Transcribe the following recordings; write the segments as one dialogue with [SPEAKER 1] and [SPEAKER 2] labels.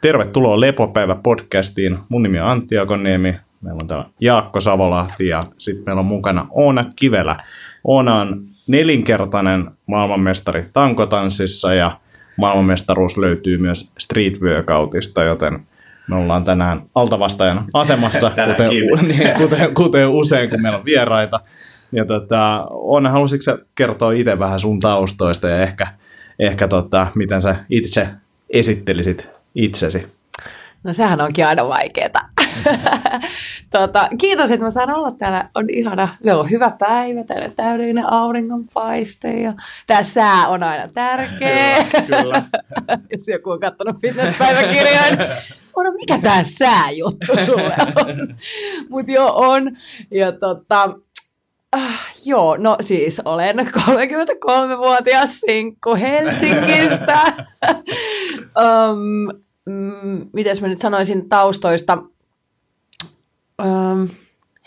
[SPEAKER 1] Tervetuloa Lepopäivä-podcastiin. Mun nimi on Antti Akoniemi. Meillä on täällä Jaakko Savolahti ja sitten meillä on mukana Oona Kivelä. Oona on nelinkertainen maailmanmestari tankotanssissa ja maailmanmestaruus löytyy myös street workoutista, joten me ollaan tänään altavastajan asemassa, kuten, niin, kuten, kuten usein, kun meillä on vieraita. Ja tota, Oona, halusitko kertoa itse vähän sun taustoista ja ehkä, ehkä tota, miten sä itse esittelisit itsesi?
[SPEAKER 2] No sehän onkin aina vaikeeta. tota, kiitos, että mä saan olla täällä. On ihana. Meillä on hyvä päivä, täällä täydellinen auringonpaiste ja tämä sää on aina tärkeä.
[SPEAKER 1] Kyllä, kyllä.
[SPEAKER 2] Jos joku on katsonut fitnesspäiväkirjaa, niin on, mikä tämä sääjuttu sulle on. Mutta joo, on. Ja tota, Ah, joo, no siis olen 33-vuotias sinkku Helsingistä. um, mm, mites mä nyt sanoisin taustoista? Um,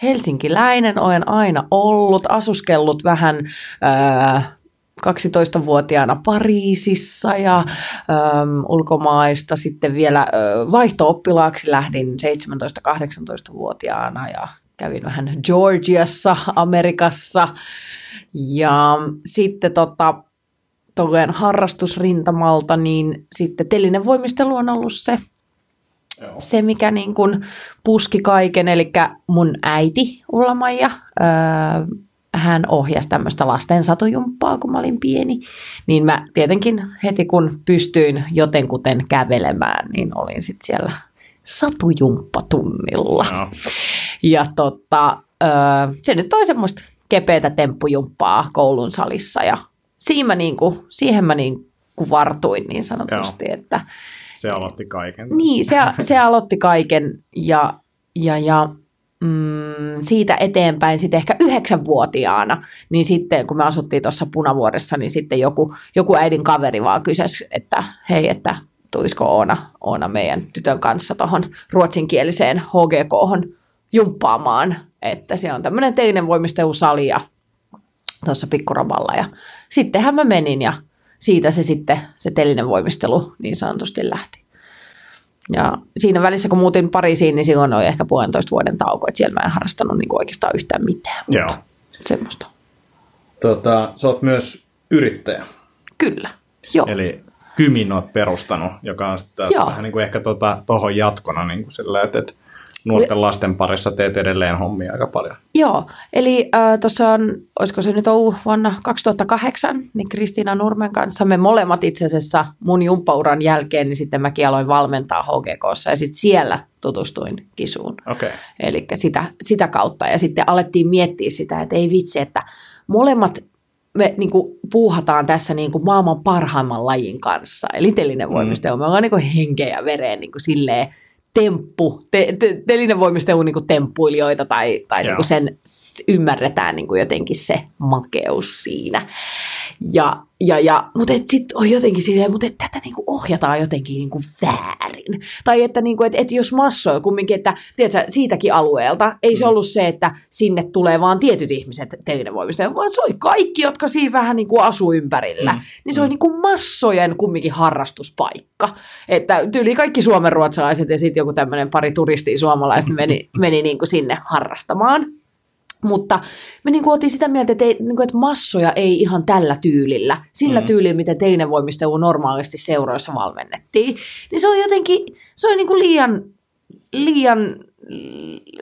[SPEAKER 2] helsinkiläinen olen aina ollut, asuskellut vähän uh, 12-vuotiaana Pariisissa ja um, ulkomaista sitten vielä uh, vaihto-oppilaaksi lähdin 17-18-vuotiaana ja kävin vähän Georgiassa, Amerikassa ja sitten tota, tolleen harrastusrintamalta, niin sitten telinen voimistelu on ollut se, Joo. se mikä niin kuin puski kaiken, eli mun äiti Ulla-Maija, öö, hän ohjasi tämmöistä lasten satujumppaa, kun mä olin pieni, niin mä tietenkin heti kun pystyin jotenkuten kävelemään, niin olin sitten siellä satujumppatunnilla. No. Ja tota, öö, se nyt on semmoista kepeätä temppujumppaa koulun salissa ja siinä mä niin kuin, siihen mä niin kuin vartuin niin sanotusti. Joo. Että,
[SPEAKER 1] se aloitti kaiken.
[SPEAKER 2] Niin, se, se aloitti kaiken ja, ja, ja mm, siitä eteenpäin sitten ehkä yhdeksänvuotiaana, niin sitten kun me asuttiin tuossa Punavuoressa, niin sitten joku, joku äidin kaveri vaan kysäsi, että hei, että tuisiko Oona, Oona meidän tytön kanssa tuohon ruotsinkieliseen HGK jumppaamaan, että se on tämmöinen teinen voimistelusali ja tuossa pikkuramalla ja sittenhän mä menin ja siitä se sitten se telinen voimistelu niin sanotusti lähti. Ja siinä välissä, kun muutin Pariisiin, niin silloin oli ehkä puolentoista vuoden tauko, että siellä mä en harrastanut niin oikeastaan yhtään mitään. Joo. Semmoista.
[SPEAKER 1] Tota, sä oot myös yrittäjä.
[SPEAKER 2] Kyllä, joo.
[SPEAKER 1] Eli Kymin oot perustanut, joka on sitten vähän niin kuin ehkä tuohon tota, jatkona niin kuin sillä, että, että nuorten lasten parissa teet edelleen hommia aika paljon.
[SPEAKER 2] Joo, eli äh, tuossa on, olisiko se nyt ollut vuonna 2008, niin Kristiina Nurmen kanssa me molemmat itse asiassa mun jumppauran jälkeen, niin sitten mäkin aloin valmentaa HGKssa ja sitten siellä tutustuin kisuun.
[SPEAKER 1] Okay.
[SPEAKER 2] Eli sitä, sitä kautta ja sitten alettiin miettiä sitä, että ei vitsi, että molemmat me niin kuin, puuhataan tässä niin kuin, maailman parhaimman lajin kanssa, eli telinen voimistelu. Mm. Me ollaan niin kuin, henkeä ja vereen niin kuin, silleen, temppu, te, te, telinen voimistelu niin temppuilijoita tai, tai niin kuin sen ymmärretään niin kuin jotenkin se makeus siinä. Ja, ja, ja, mutta sitten on jotenkin silleen, mutta tätä niinku ohjataan jotenkin niinku väärin. Tai että, niinku, et, et jos massoja kumminkin, että tiedätkö, siitäkin alueelta, ei se mm. ollut se, että sinne tulee vaan tietyt ihmiset telinevoimista, vaan se oli kaikki, jotka siinä vähän niinku asuu ympärillä. Mm. Niin se oli mm. niinku massojen kumminkin harrastuspaikka. Että tyyli kaikki suomenruotsalaiset ja sitten joku tämmöinen pari turistia suomalaista meni, meni niinku sinne harrastamaan. Mutta me niin kuin oltiin sitä mieltä, että, ei, niin kuin, että massoja ei ihan tällä tyylillä, sillä mm-hmm. tyylillä, miten teinen voimistelu normaalisti seuroissa valmennettiin, niin se on jotenkin, se on niin kuin liian, liian,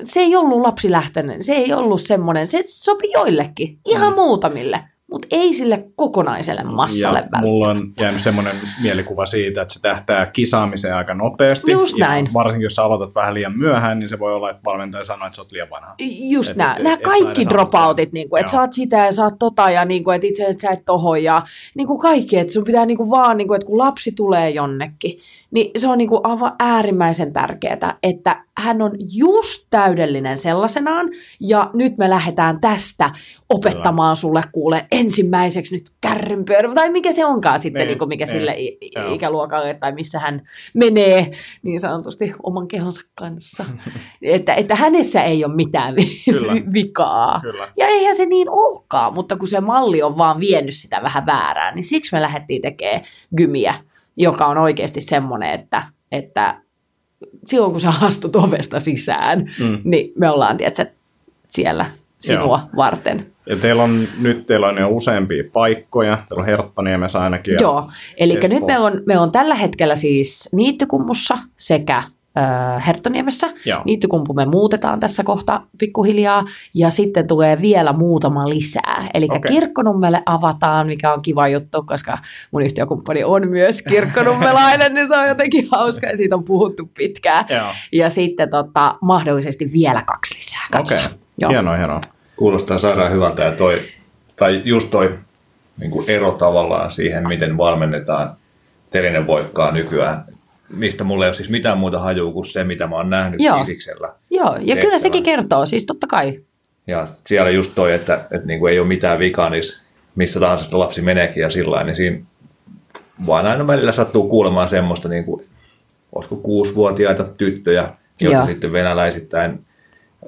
[SPEAKER 2] se ei ollut lapsilähtöinen, se ei ollut semmoinen, se sopi joillekin, ihan mm. muutamille mutta ei sille kokonaiselle massalle ja
[SPEAKER 1] Mulla on jäänyt semmoinen mielikuva siitä, että se tähtää kisaamiseen aika nopeasti.
[SPEAKER 2] Just näin.
[SPEAKER 1] Varsinkin jos sä aloitat vähän liian myöhään, niin se voi olla, että valmentaja sanoo, että sä oot liian vanha.
[SPEAKER 2] Just nämä, nämä kaikki dropoutit, niin että sä oot sitä ja sä oot tota ja niin kuin, että itse asiassa sä et toho ja niin kuin kaikki, että sun pitää niin kuin vaan, niin kuin, että kun lapsi tulee jonnekin, niin se on niin kuin aivan äärimmäisen tärkeää, että hän on just täydellinen sellaisenaan, ja nyt me lähdetään tästä opettamaan Kyllä. sulle kuule ensimmäiseksi nyt kärrynpyörä, tai mikä se onkaan sitten, niin, niin kuin mikä niin, sille joo. ikäluokalle, tai missä hän menee niin sanotusti oman kehonsa kanssa. että, että hänessä ei ole mitään Kyllä. vikaa. Kyllä. Ja eihän se niin olekaan, mutta kun se malli on vaan vienyt sitä vähän väärään, niin siksi me lähdettiin tekemään gymiä joka on oikeasti semmoinen, että että silloin kun sä astut ovesta sisään, mm. niin me ollaan, tiedätkö, siellä sinua Joo. varten.
[SPEAKER 1] Ja teillä on, nyt teillä on jo useampia paikkoja, teillä on Herttoniemessä ainakin.
[SPEAKER 2] Joo, eli nyt me on, me on tällä hetkellä siis Niittykummussa sekä Herttoniemessä. Joo. Niittykumpu me muutetaan tässä kohta pikkuhiljaa ja sitten tulee vielä muutama lisää. Eli okay. Kirkkonummelle avataan, mikä on kiva juttu, koska mun yhtiökumppani on myös kirkkonummelainen, niin se on jotenkin hauska ja siitä on puhuttu pitkään. Joo. Ja sitten tota, mahdollisesti vielä kaksi lisää.
[SPEAKER 1] Okay. hienoa, hienoa.
[SPEAKER 3] Kuulostaa sairaan hyvältä ja toi, tai just toi niin ero tavallaan siihen, miten valmennetaan voikkaa nykyään mistä mulla ei ole siis mitään muuta hajua kuin se, mitä mä oon nähnyt Joo. fisiksellä.
[SPEAKER 2] Joo, ja tehtävän. kyllä sekin kertoo, siis totta kai.
[SPEAKER 3] Ja siellä just toi, että, että niin kuin ei ole mitään vikaa niissä, missä tahansa lapsi meneekin ja sillä niin siinä vaan aina välillä sattuu kuulemaan semmoista, niin kuin, olisiko kuusivuotiaita tyttöjä, jotka sitten venäläisittäin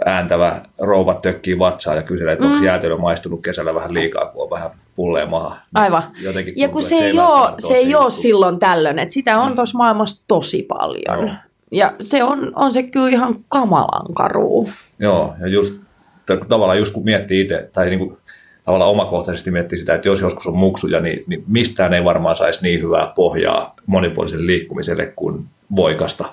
[SPEAKER 3] ääntävä rouva tökkii vatsaa ja kyselee, että mm. onko jäätelö maistunut kesällä vähän liikaa, kun on vähän pulleen maha.
[SPEAKER 2] Aivan. Jotenkin ja kun se, se ei, ole, se ei ole silloin tällöin, että sitä on mm. tuossa maailmassa tosi paljon. Joo. Ja se on, on se kyllä ihan kamalan karu.
[SPEAKER 3] Joo, ja just tavallaan just kun miettii itse, tai niin kuin, tavallaan omakohtaisesti miettii sitä, että jos joskus on muksuja, niin, niin mistään ei varmaan saisi niin hyvää pohjaa monipuoliselle liikkumiselle kuin voikasta.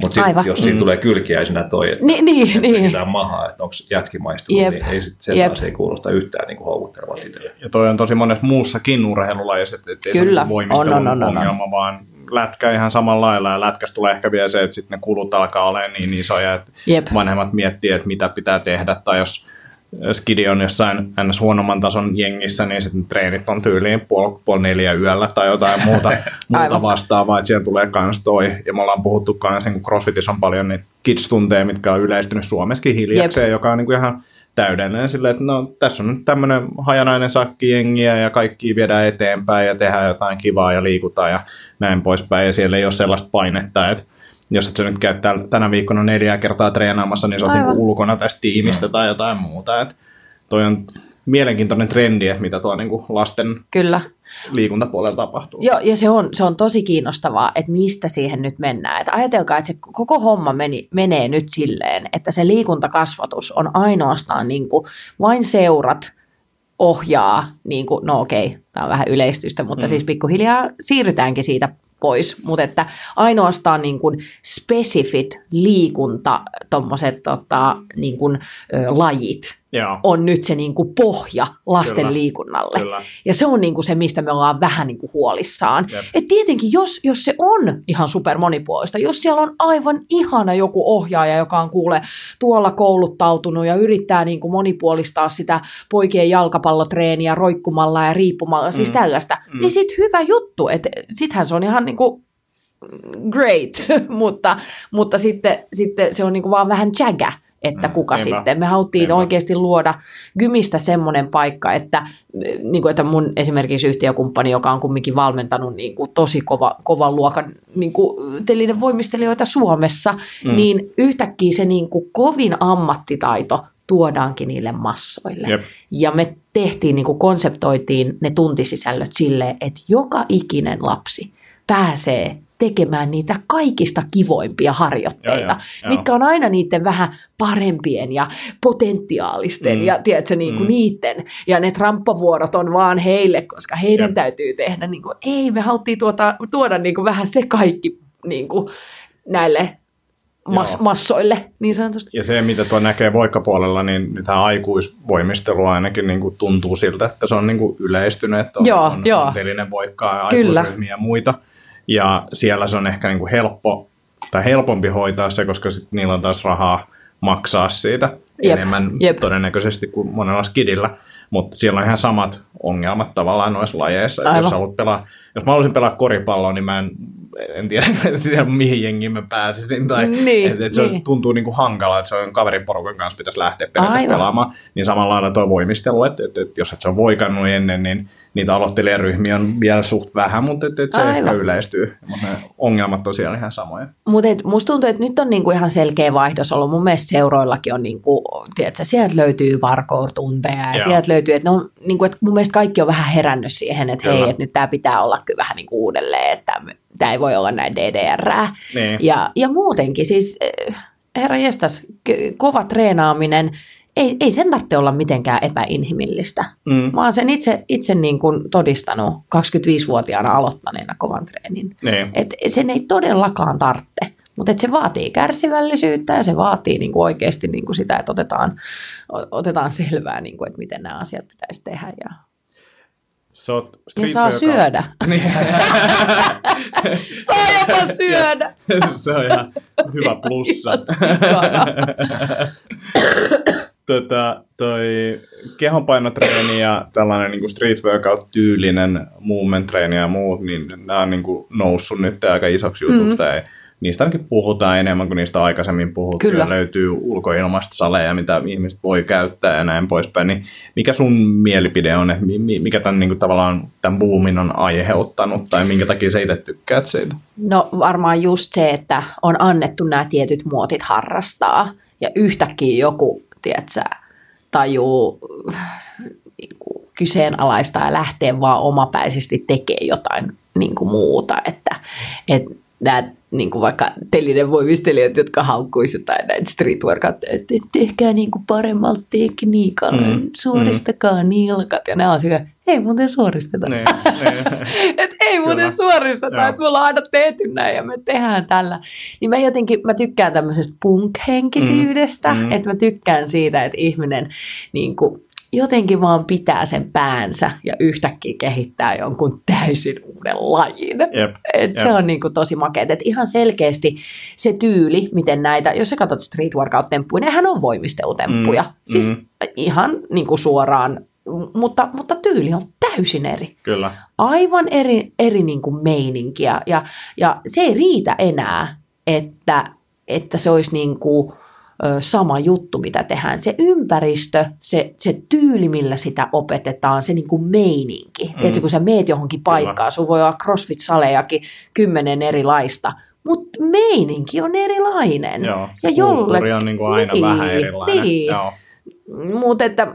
[SPEAKER 3] Mutta jos siinä mm. tulee kylkiäisenä toi, että
[SPEAKER 2] niin, niin, niin.
[SPEAKER 3] mahaa, että onko jätki maistunut, Jep. niin ei sit, se Jep. taas ei kuulosta yhtään niin houkuttelevalta itselle.
[SPEAKER 1] Ja toi on tosi monet muussakin urheilulajissa, että ei Kyllä. se voimistelun on, on, on, ongelma, on. vaan lätkä ihan samalla lailla ja lätkästä tulee ehkä vielä se, että sitten ne kulut alkaa olla niin isoja, että Jep. vanhemmat miettii, että mitä pitää tehdä tai jos skidi on jossain ns. huonomman tason jengissä, niin sitten treenit on tyyliin puoli, puoli neljä yöllä tai jotain muuta, muuta vastaavaa, että siellä tulee kans toi. Ja me ollaan puhuttu kans, kun CrossFitissa on paljon niitä kids-tunteja, mitkä on yleistynyt Suomessakin hiljakseen, Jep. joka on niin kuin ihan täydellinen silleen, että no tässä on nyt tämmöinen hajanainen sakki jengiä ja kaikki viedään eteenpäin ja tehdään jotain kivaa ja liikutaan ja näin poispäin. Ja siellä ei ole sellaista painetta, että jos et sä nyt käy tänä viikkona neljä kertaa treenaamassa, niin sä oot niinku ulkona tästä tiimistä mm. tai jotain muuta. Et toi on mielenkiintoinen trendi, että mitä tuo niinku lasten Kyllä. liikuntapuolella tapahtuu.
[SPEAKER 2] Joo, ja se on, se on tosi kiinnostavaa, että mistä siihen nyt mennään. Et ajatelkaa, että se koko homma meni, menee nyt silleen, että se liikuntakasvatus on ainoastaan niinku vain seurat ohjaa, niin kuin, no okei, tämä on vähän yleistystä, mutta mm. siis pikkuhiljaa siirrytäänkin siitä pois, mutta että ainoastaan niin kuin spesifit liikunta, tommoset tota, niin kuin, ö, lajit, Joo. on nyt se niin kuin pohja lasten Kyllä. liikunnalle. Kyllä. Ja se on niin kuin se, mistä me ollaan vähän niin kuin huolissaan. Et tietenkin, jos, jos se on ihan super monipuolista, jos siellä on aivan ihana joku ohjaaja, joka on kuule tuolla kouluttautunut ja yrittää niin kuin monipuolistaa sitä poikien jalkapallotreeniä roikkumalla ja riippumalla, siis mm. siis tällaista, mm. niin sitten hyvä juttu. Että sittenhän se on ihan niin kuin great, mutta, mutta sitten, sitten se on niin kuin vaan vähän jägä että mm, kuka niinpä, sitten. Me haluttiin niinpä. oikeasti luoda Gymistä semmoinen paikka, että, niin kuin, että mun esimerkiksi yhtiökumppani, joka on kumminkin valmentanut niin kuin, tosi kova, kovan luokan niin kuin, telinen voimistelijoita Suomessa, mm. niin yhtäkkiä se niin kuin, kovin ammattitaito tuodaankin niille massoille. Jep. Ja me tehtiin, niin kuin konseptoitiin ne tuntisisällöt silleen, että joka ikinen lapsi pääsee tekemään niitä kaikista kivoimpia harjoitteita, joo, joo, mitkä on aina niiden vähän parempien ja potentiaalisten mm. ja tiedätkö, niin kuin mm. niiden. Ja ne tramppavuorot on vaan heille, koska heidän Jep. täytyy tehdä, niin kuin, ei me haluttiin tuota, tuoda niin kuin vähän se kaikki niin kuin näille mas- massoille, niin sanotusti.
[SPEAKER 1] Ja se, mitä tuo näkee voikkapuolella, niin nythän aikuisvoimistelu ainakin niin kuin tuntuu siltä, että se on niin kuin yleistynyt, että on, joo, on, joo. telinen voikkaa ja aikuisryhmiä ja muita. Ja siellä se on ehkä niin kuin helppo, tai helpompi hoitaa se, koska sit niillä on taas rahaa maksaa siitä jep, enemmän jep. todennäköisesti kuin monella skidillä. Mutta siellä on ihan samat ongelmat tavallaan noissa lajeissa. Aivan. Jos, haluat pelaa, jos mä haluaisin pelaa koripalloa, niin mä en, en tiedä, en tiedä mihin jengiin mä pääsisin. Tai, niin, et, et se niin. tuntuu niin kuin hankala, että se on kaveriporukan kanssa pitäisi lähteä pelaamaan. Niin samalla lailla tuo voimistelu, että, että, että jos et se on voikannut ennen, niin niitä aloittelijaryhmiä on vielä suht vähän, mutta et, et se
[SPEAKER 2] Aivan.
[SPEAKER 1] ehkä yleistyy. Mutta ne ongelmat tosiaan ihan samoja.
[SPEAKER 2] Mutta musta tuntuu, että nyt on niinku ihan selkeä vaihdos ollut. Mun mielestä seuroillakin on, niinku, tiedätkö, sieltä löytyy parkour-tunteja ja
[SPEAKER 1] Joo.
[SPEAKER 2] sieltä löytyy, että, on, niinku, että mun mielestä kaikki on vähän herännyt siihen, että hei, että nyt tämä pitää olla kyllä vähän niinku uudelleen, että tämä ei voi olla näin DDR.
[SPEAKER 1] Niin.
[SPEAKER 2] Ja, ja muutenkin siis, eh, herra jestas, kova treenaaminen, ei, ei sen tarvitse olla mitenkään epäinhimillistä.
[SPEAKER 1] Mm.
[SPEAKER 2] Mä oon sen itse, itse niin kuin todistanut 25-vuotiaana aloittaneena kovan treenin.
[SPEAKER 1] Niin.
[SPEAKER 2] Et sen ei todellakaan tarvitse, mutta se vaatii kärsivällisyyttä ja se vaatii niin kuin oikeasti niin kuin sitä, että otetaan, otetaan selvää, niin kuin, että miten nämä asiat pitäisi tehdä. Ja,
[SPEAKER 1] Sä oot
[SPEAKER 2] ja saa
[SPEAKER 1] workout-
[SPEAKER 2] syödä.
[SPEAKER 1] Niin.
[SPEAKER 2] saa jopa syödä.
[SPEAKER 1] se on ihan hyvä plussa. Tota, toi kehonpainotreeni ja tällainen niin street workout-tyylinen movement treeni ja muut, niin nämä on niin kuin noussut nyt aika isoksi jutuksi. Mm. Niistä ainakin puhutaan enemmän kuin niistä aikaisemmin puhuttu.
[SPEAKER 2] Kyllä.
[SPEAKER 1] Ja löytyy ulkoilmasta saleja, mitä ihmiset voi käyttää ja näin poispäin. Niin mikä sun mielipide on, että mi- mi- mikä tämän, niin kuin, tavallaan tämän boomin on aiheuttanut tai minkä takia sä itse tykkäät siitä?
[SPEAKER 2] No varmaan just se, että on annettu nämä tietyt muotit harrastaa ja yhtäkkiä joku, tiedätkö, tajuu niin kuin kyseenalaistaa ja lähtee vaan omapäisesti tekemään jotain niin kuin muuta, että, että niin kuin vaikka telinen voimistelijat, jotka haukkuisivat jotain näitä street workout, että tehkää niin kuin paremmalla tekniikalla,
[SPEAKER 1] Mm,
[SPEAKER 2] mm, suoristakaa mm. nilkat. Ja nämä on sekä, ei muuten suoristeta.
[SPEAKER 1] Niin, niin.
[SPEAKER 2] että ei muuten
[SPEAKER 1] Kyllä.
[SPEAKER 2] suoristeta,
[SPEAKER 1] Joo.
[SPEAKER 2] että me ollaan aina tehty näin ja me tehdään tällä. Niin mä jotenkin, mä tykkään tämmöisestä punk-henkisyydestä,
[SPEAKER 1] mm,
[SPEAKER 2] mm. että mä tykkään siitä, että ihminen niin kuin, jotenkin vaan pitää sen päänsä ja yhtäkkiä kehittää jonkun täysin uuden lajin.
[SPEAKER 1] Jep,
[SPEAKER 2] Et se
[SPEAKER 1] jep.
[SPEAKER 2] on niinku tosi makeet. Et ihan selkeästi se tyyli, miten näitä, jos sä katsot street workout-temppuja, nehän on voimistelutemppuja.
[SPEAKER 1] Mm,
[SPEAKER 2] Siis
[SPEAKER 1] mm.
[SPEAKER 2] ihan niinku suoraan, mutta, mutta tyyli on täysin eri
[SPEAKER 1] Kyllä.
[SPEAKER 2] aivan eri, eri niin kuin meininkiä. Ja, ja se ei riitä enää, että, että se olisi niin kuin, sama juttu, mitä tehdään. Se ympäristö, se, se tyyli, millä sitä opetetaan, se niin kuin meininki. Mm. Tiedätkö, kun sä meet johonkin paikkaan, sun voi olla CrossFit-salejakin kymmenen erilaista, mutta meininki on erilainen.
[SPEAKER 1] Joo,
[SPEAKER 2] ja
[SPEAKER 1] kulttuuri on niin kuin aina
[SPEAKER 2] niin,
[SPEAKER 1] vähän erilainen.
[SPEAKER 2] Niin.
[SPEAKER 1] Joo.
[SPEAKER 2] Mutta että,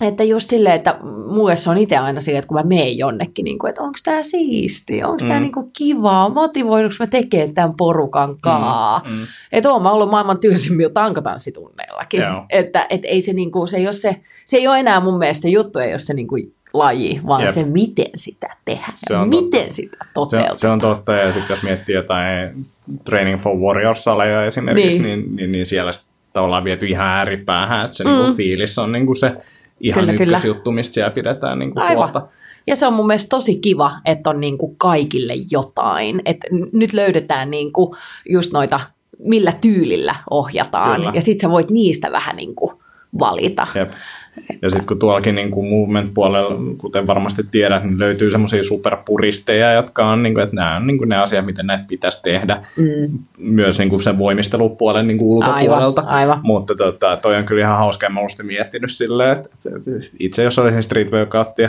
[SPEAKER 2] että just silleen, että mulle se on itse aina silleen, että kun mä menen jonnekin, niin kuin, että onko tämä siisti, onko tämä
[SPEAKER 1] Mm.
[SPEAKER 2] niin kuin kivaa, motivoiduks mä tekemään tämän porukan kaa.
[SPEAKER 1] Mm, mm.
[SPEAKER 2] Että oon mä ollut maailman tylsimmillä tankotanssitunneillakin.
[SPEAKER 1] Joo.
[SPEAKER 2] Että et ei se, niin kuin, se, ei ole se, se ei ole enää mun mielestä se juttu, ei ole se niin kuin laji, vaan
[SPEAKER 1] Jep.
[SPEAKER 2] se miten sitä tehdään
[SPEAKER 1] Se
[SPEAKER 2] ja miten
[SPEAKER 1] totta.
[SPEAKER 2] sitä
[SPEAKER 1] Se,
[SPEAKER 2] toteutetaan.
[SPEAKER 1] on- se on totta, ja sitten jos miettii jotain Training for Warriors-saleja esimerkiksi,
[SPEAKER 2] Niin.
[SPEAKER 1] niin, niin, niin, niin siellä sit ollaan viety ihan ääripäähän, että se mm.
[SPEAKER 2] Mm.
[SPEAKER 1] niinku fiilis on niinku se ihan
[SPEAKER 2] Kyllä, kyllä.
[SPEAKER 1] ykkösjuttu, mistä siellä pidetään niinku
[SPEAKER 2] Aivan.
[SPEAKER 1] huolta.
[SPEAKER 2] Ja se on mun mielestä tosi kiva, että on niin kuin kaikille jotain. Että nyt löydetään niin kuin just noita, millä tyylillä ohjataan.
[SPEAKER 1] Kyllä.
[SPEAKER 2] Ja sit sä voit niistä vähän niin kuin valita.
[SPEAKER 1] Jep. Ja sitten kun tuollakin niin kuin movement-puolella, kuten varmasti tiedät, niin löytyy semmoisia superpuristeja, jotka on, niin kuin, että nämä on niin kuin ne asiat, miten näitä pitäisi tehdä.
[SPEAKER 2] Mm.
[SPEAKER 1] Myös niin kuin sen voimistelupuolen niin kuin ulkopuolelta.
[SPEAKER 2] Aivan, aivan.
[SPEAKER 1] Mutta tota, toi on kyllä ihan hauska, ja mä miettinyt silleen, että itse jos olisin street workouttia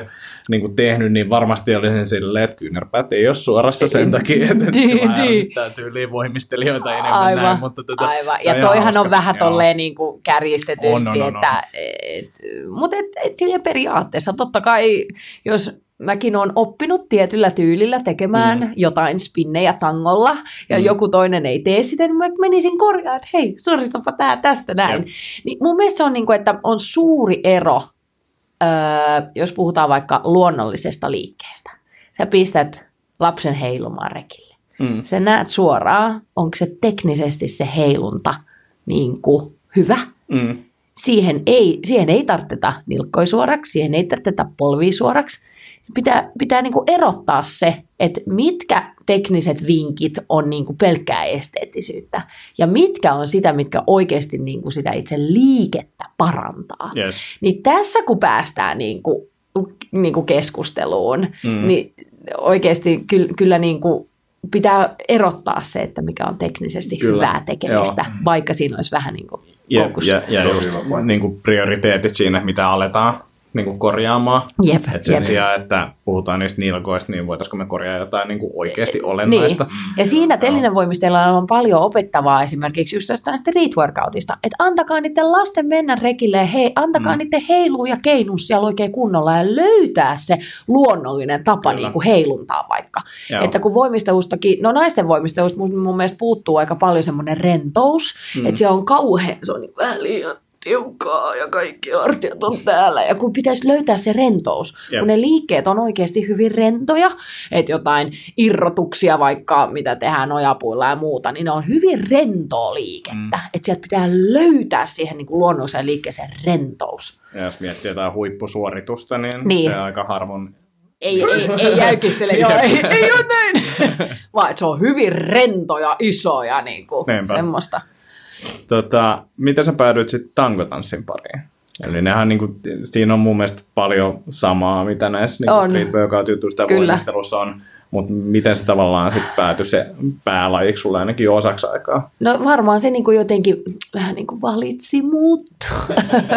[SPEAKER 1] niin kuin tehnyt, niin varmasti olisin silleen, että kyynärpäät ei ole suorassa sen takia, että
[SPEAKER 2] Niin,
[SPEAKER 1] se vähän
[SPEAKER 2] niin.
[SPEAKER 1] tyyliin voimistelijoita enemmän
[SPEAKER 2] Aivan,
[SPEAKER 1] näin, mutta tota,
[SPEAKER 2] aivan. Ja
[SPEAKER 1] ihan
[SPEAKER 2] toihan
[SPEAKER 1] hauska.
[SPEAKER 2] on vähän tolleen niin kuin kärjistetysti,
[SPEAKER 1] On, on, on,
[SPEAKER 2] että, et, mutta et, et silleen periaatteessa totta kai, jos mäkin olen oppinut tietyllä tyylillä tekemään
[SPEAKER 1] Mm.
[SPEAKER 2] jotain spinnejä tangolla, ja
[SPEAKER 1] Mm.
[SPEAKER 2] mm. joku toinen ei tee sitä, niin mä menisin korjaan, että hei, suoristapa tää tästä näin.
[SPEAKER 1] Jep.
[SPEAKER 2] Niin mun mielestä se on, niin kuin, että on suuri ero, öö, jos puhutaan vaikka luonnollisesta liikkeestä. Sä pistät lapsen heilumaan rekille.
[SPEAKER 1] Mm.
[SPEAKER 2] Sä näet suoraan, onko se teknisesti se heilunta niin kuin hyvä.
[SPEAKER 1] Mm.
[SPEAKER 2] Siihen ei, siihen ei tarviteta nilkkoi suoraksi, siihen ei tarviteta polvia suoraksi. Pitää, pitää niin kuin erottaa se, että mitkä tekniset vinkit on niin kuin pelkkää esteettisyyttä ja mitkä on sitä, mitkä oikeasti niin kuin sitä itse liikettä parantaa.
[SPEAKER 1] Yes.
[SPEAKER 2] Niin tässä kun päästään niin kuin, niin kuin keskusteluun,
[SPEAKER 1] Mm.
[SPEAKER 2] niin oikeasti kyllä, kyllä niin kuin pitää erottaa se, että mikä on teknisesti
[SPEAKER 1] Kyllä,
[SPEAKER 2] hyvää tekemistä,
[SPEAKER 1] joo.
[SPEAKER 2] vaikka siinä olisi vähän niin kuin
[SPEAKER 1] Ja, ja, ja just niin kuin prioriteetit siinä, mitä aletaan niin kuin korjaamaan.
[SPEAKER 2] Jep,
[SPEAKER 1] Et sen
[SPEAKER 2] jep.
[SPEAKER 1] sijaan, että puhutaan niistä nilkoista, niin voitaisiko me korjaa jotain niin kuin oikeasti olennaista.
[SPEAKER 2] Niin. Ja siinä telinevoimisteilla on paljon opettavaa esimerkiksi just jostain street workoutista, että antakaa niiden lasten mennä rekille ja hei, antakaa mm. niiden heilua ja keinua siellä oikein kunnolla ja löytää se luonnollinen tapa
[SPEAKER 1] Kyllä.
[SPEAKER 2] niin kuin heiluntaa vaikka.
[SPEAKER 1] Joo.
[SPEAKER 2] Että kun voimistelustakin, no naisten voimistelusta mun, mun mielestä puuttuu aika paljon semmoinen rentous, mm. että se on kauhean, se on niin vähän tiukkaa ja kaikki hartiat on täällä. Ja kun pitäisi löytää se rentous,
[SPEAKER 1] Jep.
[SPEAKER 2] kun ne liikkeet on oikeasti hyvin rentoja, että jotain irrotuksia vaikka, mitä tehdään nojapuilla ja muuta, niin ne on hyvin rentoa liikettä. Mm. Että sieltä pitää löytää siihen niin kuin luonnolliseen liikkeeseen rentous.
[SPEAKER 1] Ja jos miettii jotain huippusuoritusta, niin,
[SPEAKER 2] Niin.
[SPEAKER 1] se aika harvoin
[SPEAKER 2] Ei, ei, ei jäykistele, joo, ei, ei ole näin. Vaan se on hyvin rento ja iso ja niin kuin semmoista.
[SPEAKER 1] Tota, miten sä päädyit sitten tankotanssin pariin? Eli nehän niin kuin, siinä on mun mielestä paljon samaa, mitä näissä niin street workout-jutuissa ja voimistelussa on. Mutta miten se tavallaan sitten päätyi se päälajiksi sulle ainakin jo osaksi aikaa?
[SPEAKER 2] No varmaan se niin kuin jotenkin vähän niin kuin valitsi mut.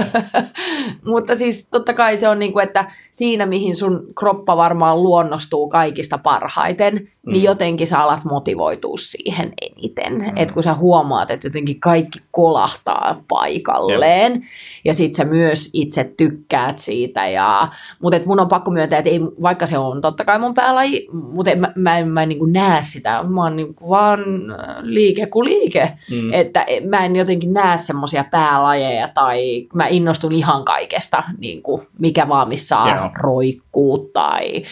[SPEAKER 2] Mutta siis totta kai se on niin kuin, että siinä mihin sun kroppa varmaan luonnostuu kaikista parhaiten, mm. niin jotenkin sä alat motivoitua siihen eniten. Mm. Että kun sä huomaat, että jotenkin kaikki kolahtaa paikalleen Jep. ja sit sä myös itse tykkäät siitä. Ja, mutta et mun on pakko myöntää, että ei, vaikka se on totta kai mun päälaji, mutta en, mä, mä en, mä en niin kuin näe sitä. Mä oon niin kuin vaan äh, liike kuin liike. Mm. Että en- mä en jotenkin näe semmoisia päälajeja tai mä innostun ihan kaikesta, niin kuin mikä vaan missä saa roikkuu tai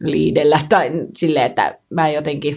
[SPEAKER 2] liidellä tai silleen, että mä jotenkin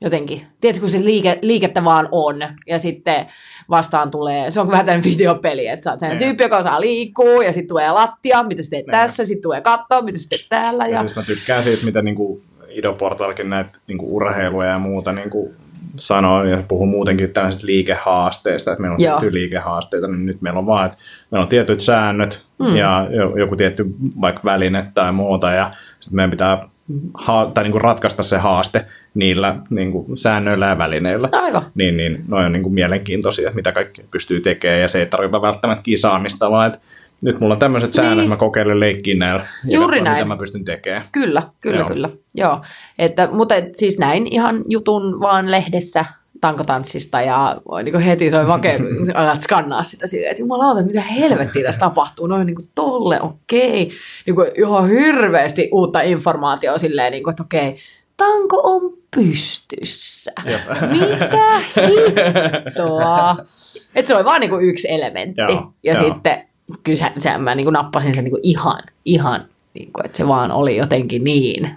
[SPEAKER 2] jotenkin, tiedätkö, kun se liike, liikettä vaan on, ja sitten vastaan tulee, se on vähän tämmöinen videopeli, että sä oot sellainen
[SPEAKER 1] Niin.
[SPEAKER 2] tyyppi, joka osaa liikkua, ja sitten tulee lattia, mitä sä teet
[SPEAKER 1] Niin.
[SPEAKER 2] tässä, sitten tulee katto, mitä sä teet täällä,
[SPEAKER 1] Ja
[SPEAKER 2] ja
[SPEAKER 1] siis mä tykkään siitä, mitä niinku Ido Portalkin näitä niinku urheiluja ja muuta niinku sanoo ja puhuu muutenkin tällaisista liikehaasteista, että meillä on
[SPEAKER 2] Joo.
[SPEAKER 1] tiettyjä liikehaasteita, niin nyt meillä on vaan, että meillä on tietyt säännöt mm. ja jo- joku tietty vaikka väline tai muuta ja sitten meidän pitää ha- tai niinku ratkaista se haaste niillä niinku säännöillä ja välineillä.
[SPEAKER 2] aivan.
[SPEAKER 1] Niin, niin noi on niinku mielenkiintoisia, että mitä kaikki pystyy tekemään ja se ei tarkoita välttämättä kisaamista, vaan että nyt mulla on tämmöiset säännöt,
[SPEAKER 2] Niin.
[SPEAKER 1] mä kokeilen leikkiä näillä
[SPEAKER 2] Juuri näin.
[SPEAKER 1] mitä mä pystyn tekemään.
[SPEAKER 2] Kyllä, kyllä,
[SPEAKER 1] Joo.
[SPEAKER 2] kyllä. Joo. Että, mutta siis näin ihan jutun vaan lehdessä tankotanssista ja niin kuin heti se on makea, alat skannaa sitä silleen, että jumalauta, mitä helvettiä tässä tapahtuu, noin niin kuin tolle, okei. Niin kuin ihan hirveästi uutta informaatiota silleen, niin kuin, että okei, tanko on pystyssä. Mitä hittoa? Että se oli vaan niin kuin yksi elementti.
[SPEAKER 1] Joo,
[SPEAKER 2] ja
[SPEAKER 1] joo.
[SPEAKER 2] sitten kyllä se, mä niin kuin nappasin sen niin kuin ihan, ihan, niin kuin, että se vaan oli jotenkin niin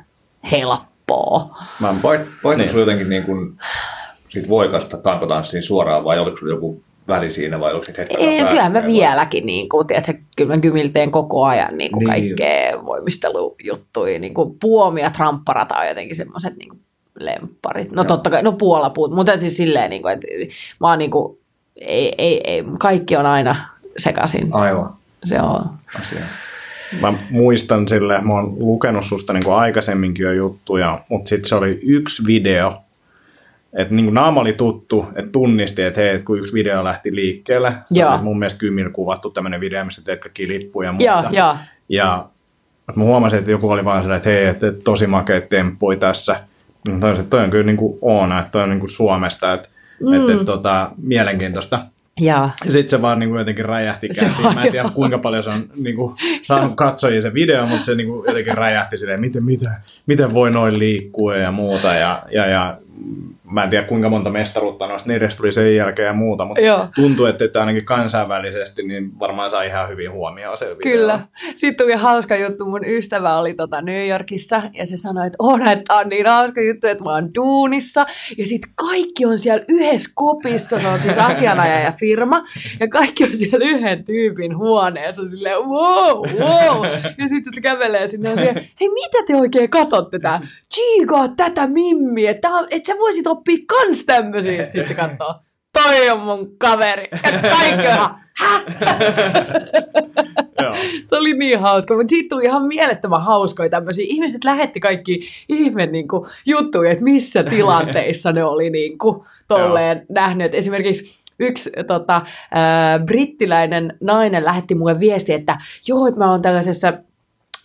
[SPEAKER 2] helppoa.
[SPEAKER 3] Mä voit, voit
[SPEAKER 1] Niin.
[SPEAKER 3] niin. jotenkin niin kuin, siitä voikasta tankotanssiin suoraan vai oliko sulla joku väli siinä vai oliko se hetken
[SPEAKER 2] Ei,
[SPEAKER 3] aikaa
[SPEAKER 2] kyllähän mä vieläkin, niin kuin, tiedätkö, kyllä mä kymilteen koko ajan niin kuin
[SPEAKER 3] Niin.
[SPEAKER 2] kaikkea voimistelujuttuja. Niin kuin puomi ja trampparata on jotenkin semmoiset niin lempparit. No totta kai, no puolapuut, mutta siis silleen, niin kuin, että mä oon niin kuin, ei, ei, ei, kaikki on aina sekaisin.
[SPEAKER 3] Aivan.
[SPEAKER 2] Se on.
[SPEAKER 3] Asia.
[SPEAKER 1] Mä muistan sille, mä oon lukenut susta niin kuin aikaisemminkin jo juttuja, mutta sitten se oli yksi video, että niin naama oli tuttu, että tunnisti, että hei, että kun yksi video lähti liikkeelle, se
[SPEAKER 2] Joo.
[SPEAKER 1] oli mun mielestä kymmin kuvattu tämmöinen video, missä teet kaikki lippuja ja muuta.
[SPEAKER 2] joo.
[SPEAKER 1] Ja mä huomasin, että joku oli vaan sellainen, että hei, että tosi makeat temppui tässä. Mä toisin, että toi on kyllä niin kuin Oona, että toi on niin kuin Suomesta, että, mm. että, että tota, mielenkiintoista.
[SPEAKER 2] Ja,
[SPEAKER 1] Ja sitten se vaan niin kuin jotenkin räjähti käsiin. Mä en tiedä kuinka paljon se on niin kuin, saanut katsojia se video, mutta se niin kuin, jotenkin räjähti silleen, miten, miten, miten voi noin liikkua ja muuta. Ja, ja, ja mä en tiedä kuinka monta mestaruutta noista neljästä tuli sen jälkeen ja muuta, mutta
[SPEAKER 2] Joo.
[SPEAKER 1] tuntuu, että, että ainakin kansainvälisesti niin varmaan sai ihan hyvin huomioon se video.
[SPEAKER 2] Kyllä. Sitten tuli hauska juttu. Mun ystävä oli tota New Yorkissa ja se sanoi, että on, että on niin hauska juttu, että mä oon duunissa. Ja sitten kaikki on siellä yhdessä kopissa. Se on siis asianajaja firma. Ja kaikki on siellä yhden tyypin huoneessa. Silleen wow, wow. Ja sitten se kävelee sinne ja hei mitä te oikein katsotte tää? Chiikaa tätä mimmiä. Että et sä voisit oppia kans tämmöisiä. Sitten se katsoo. Toi on mun kaveri. Ja kaikki on. Se oli niin hauska, mutta siitä tuli ihan mielettömän hauskoja tämmöisiä. Ihmiset lähetti kaikki ihme niin kuin, juttuja, että missä tilanteissa ne oli niin kuin, tolleen nähnyt. Esimerkiksi yksi tota, ää, brittiläinen nainen lähetti mulle viesti, että joo, että mä oon tällaisessa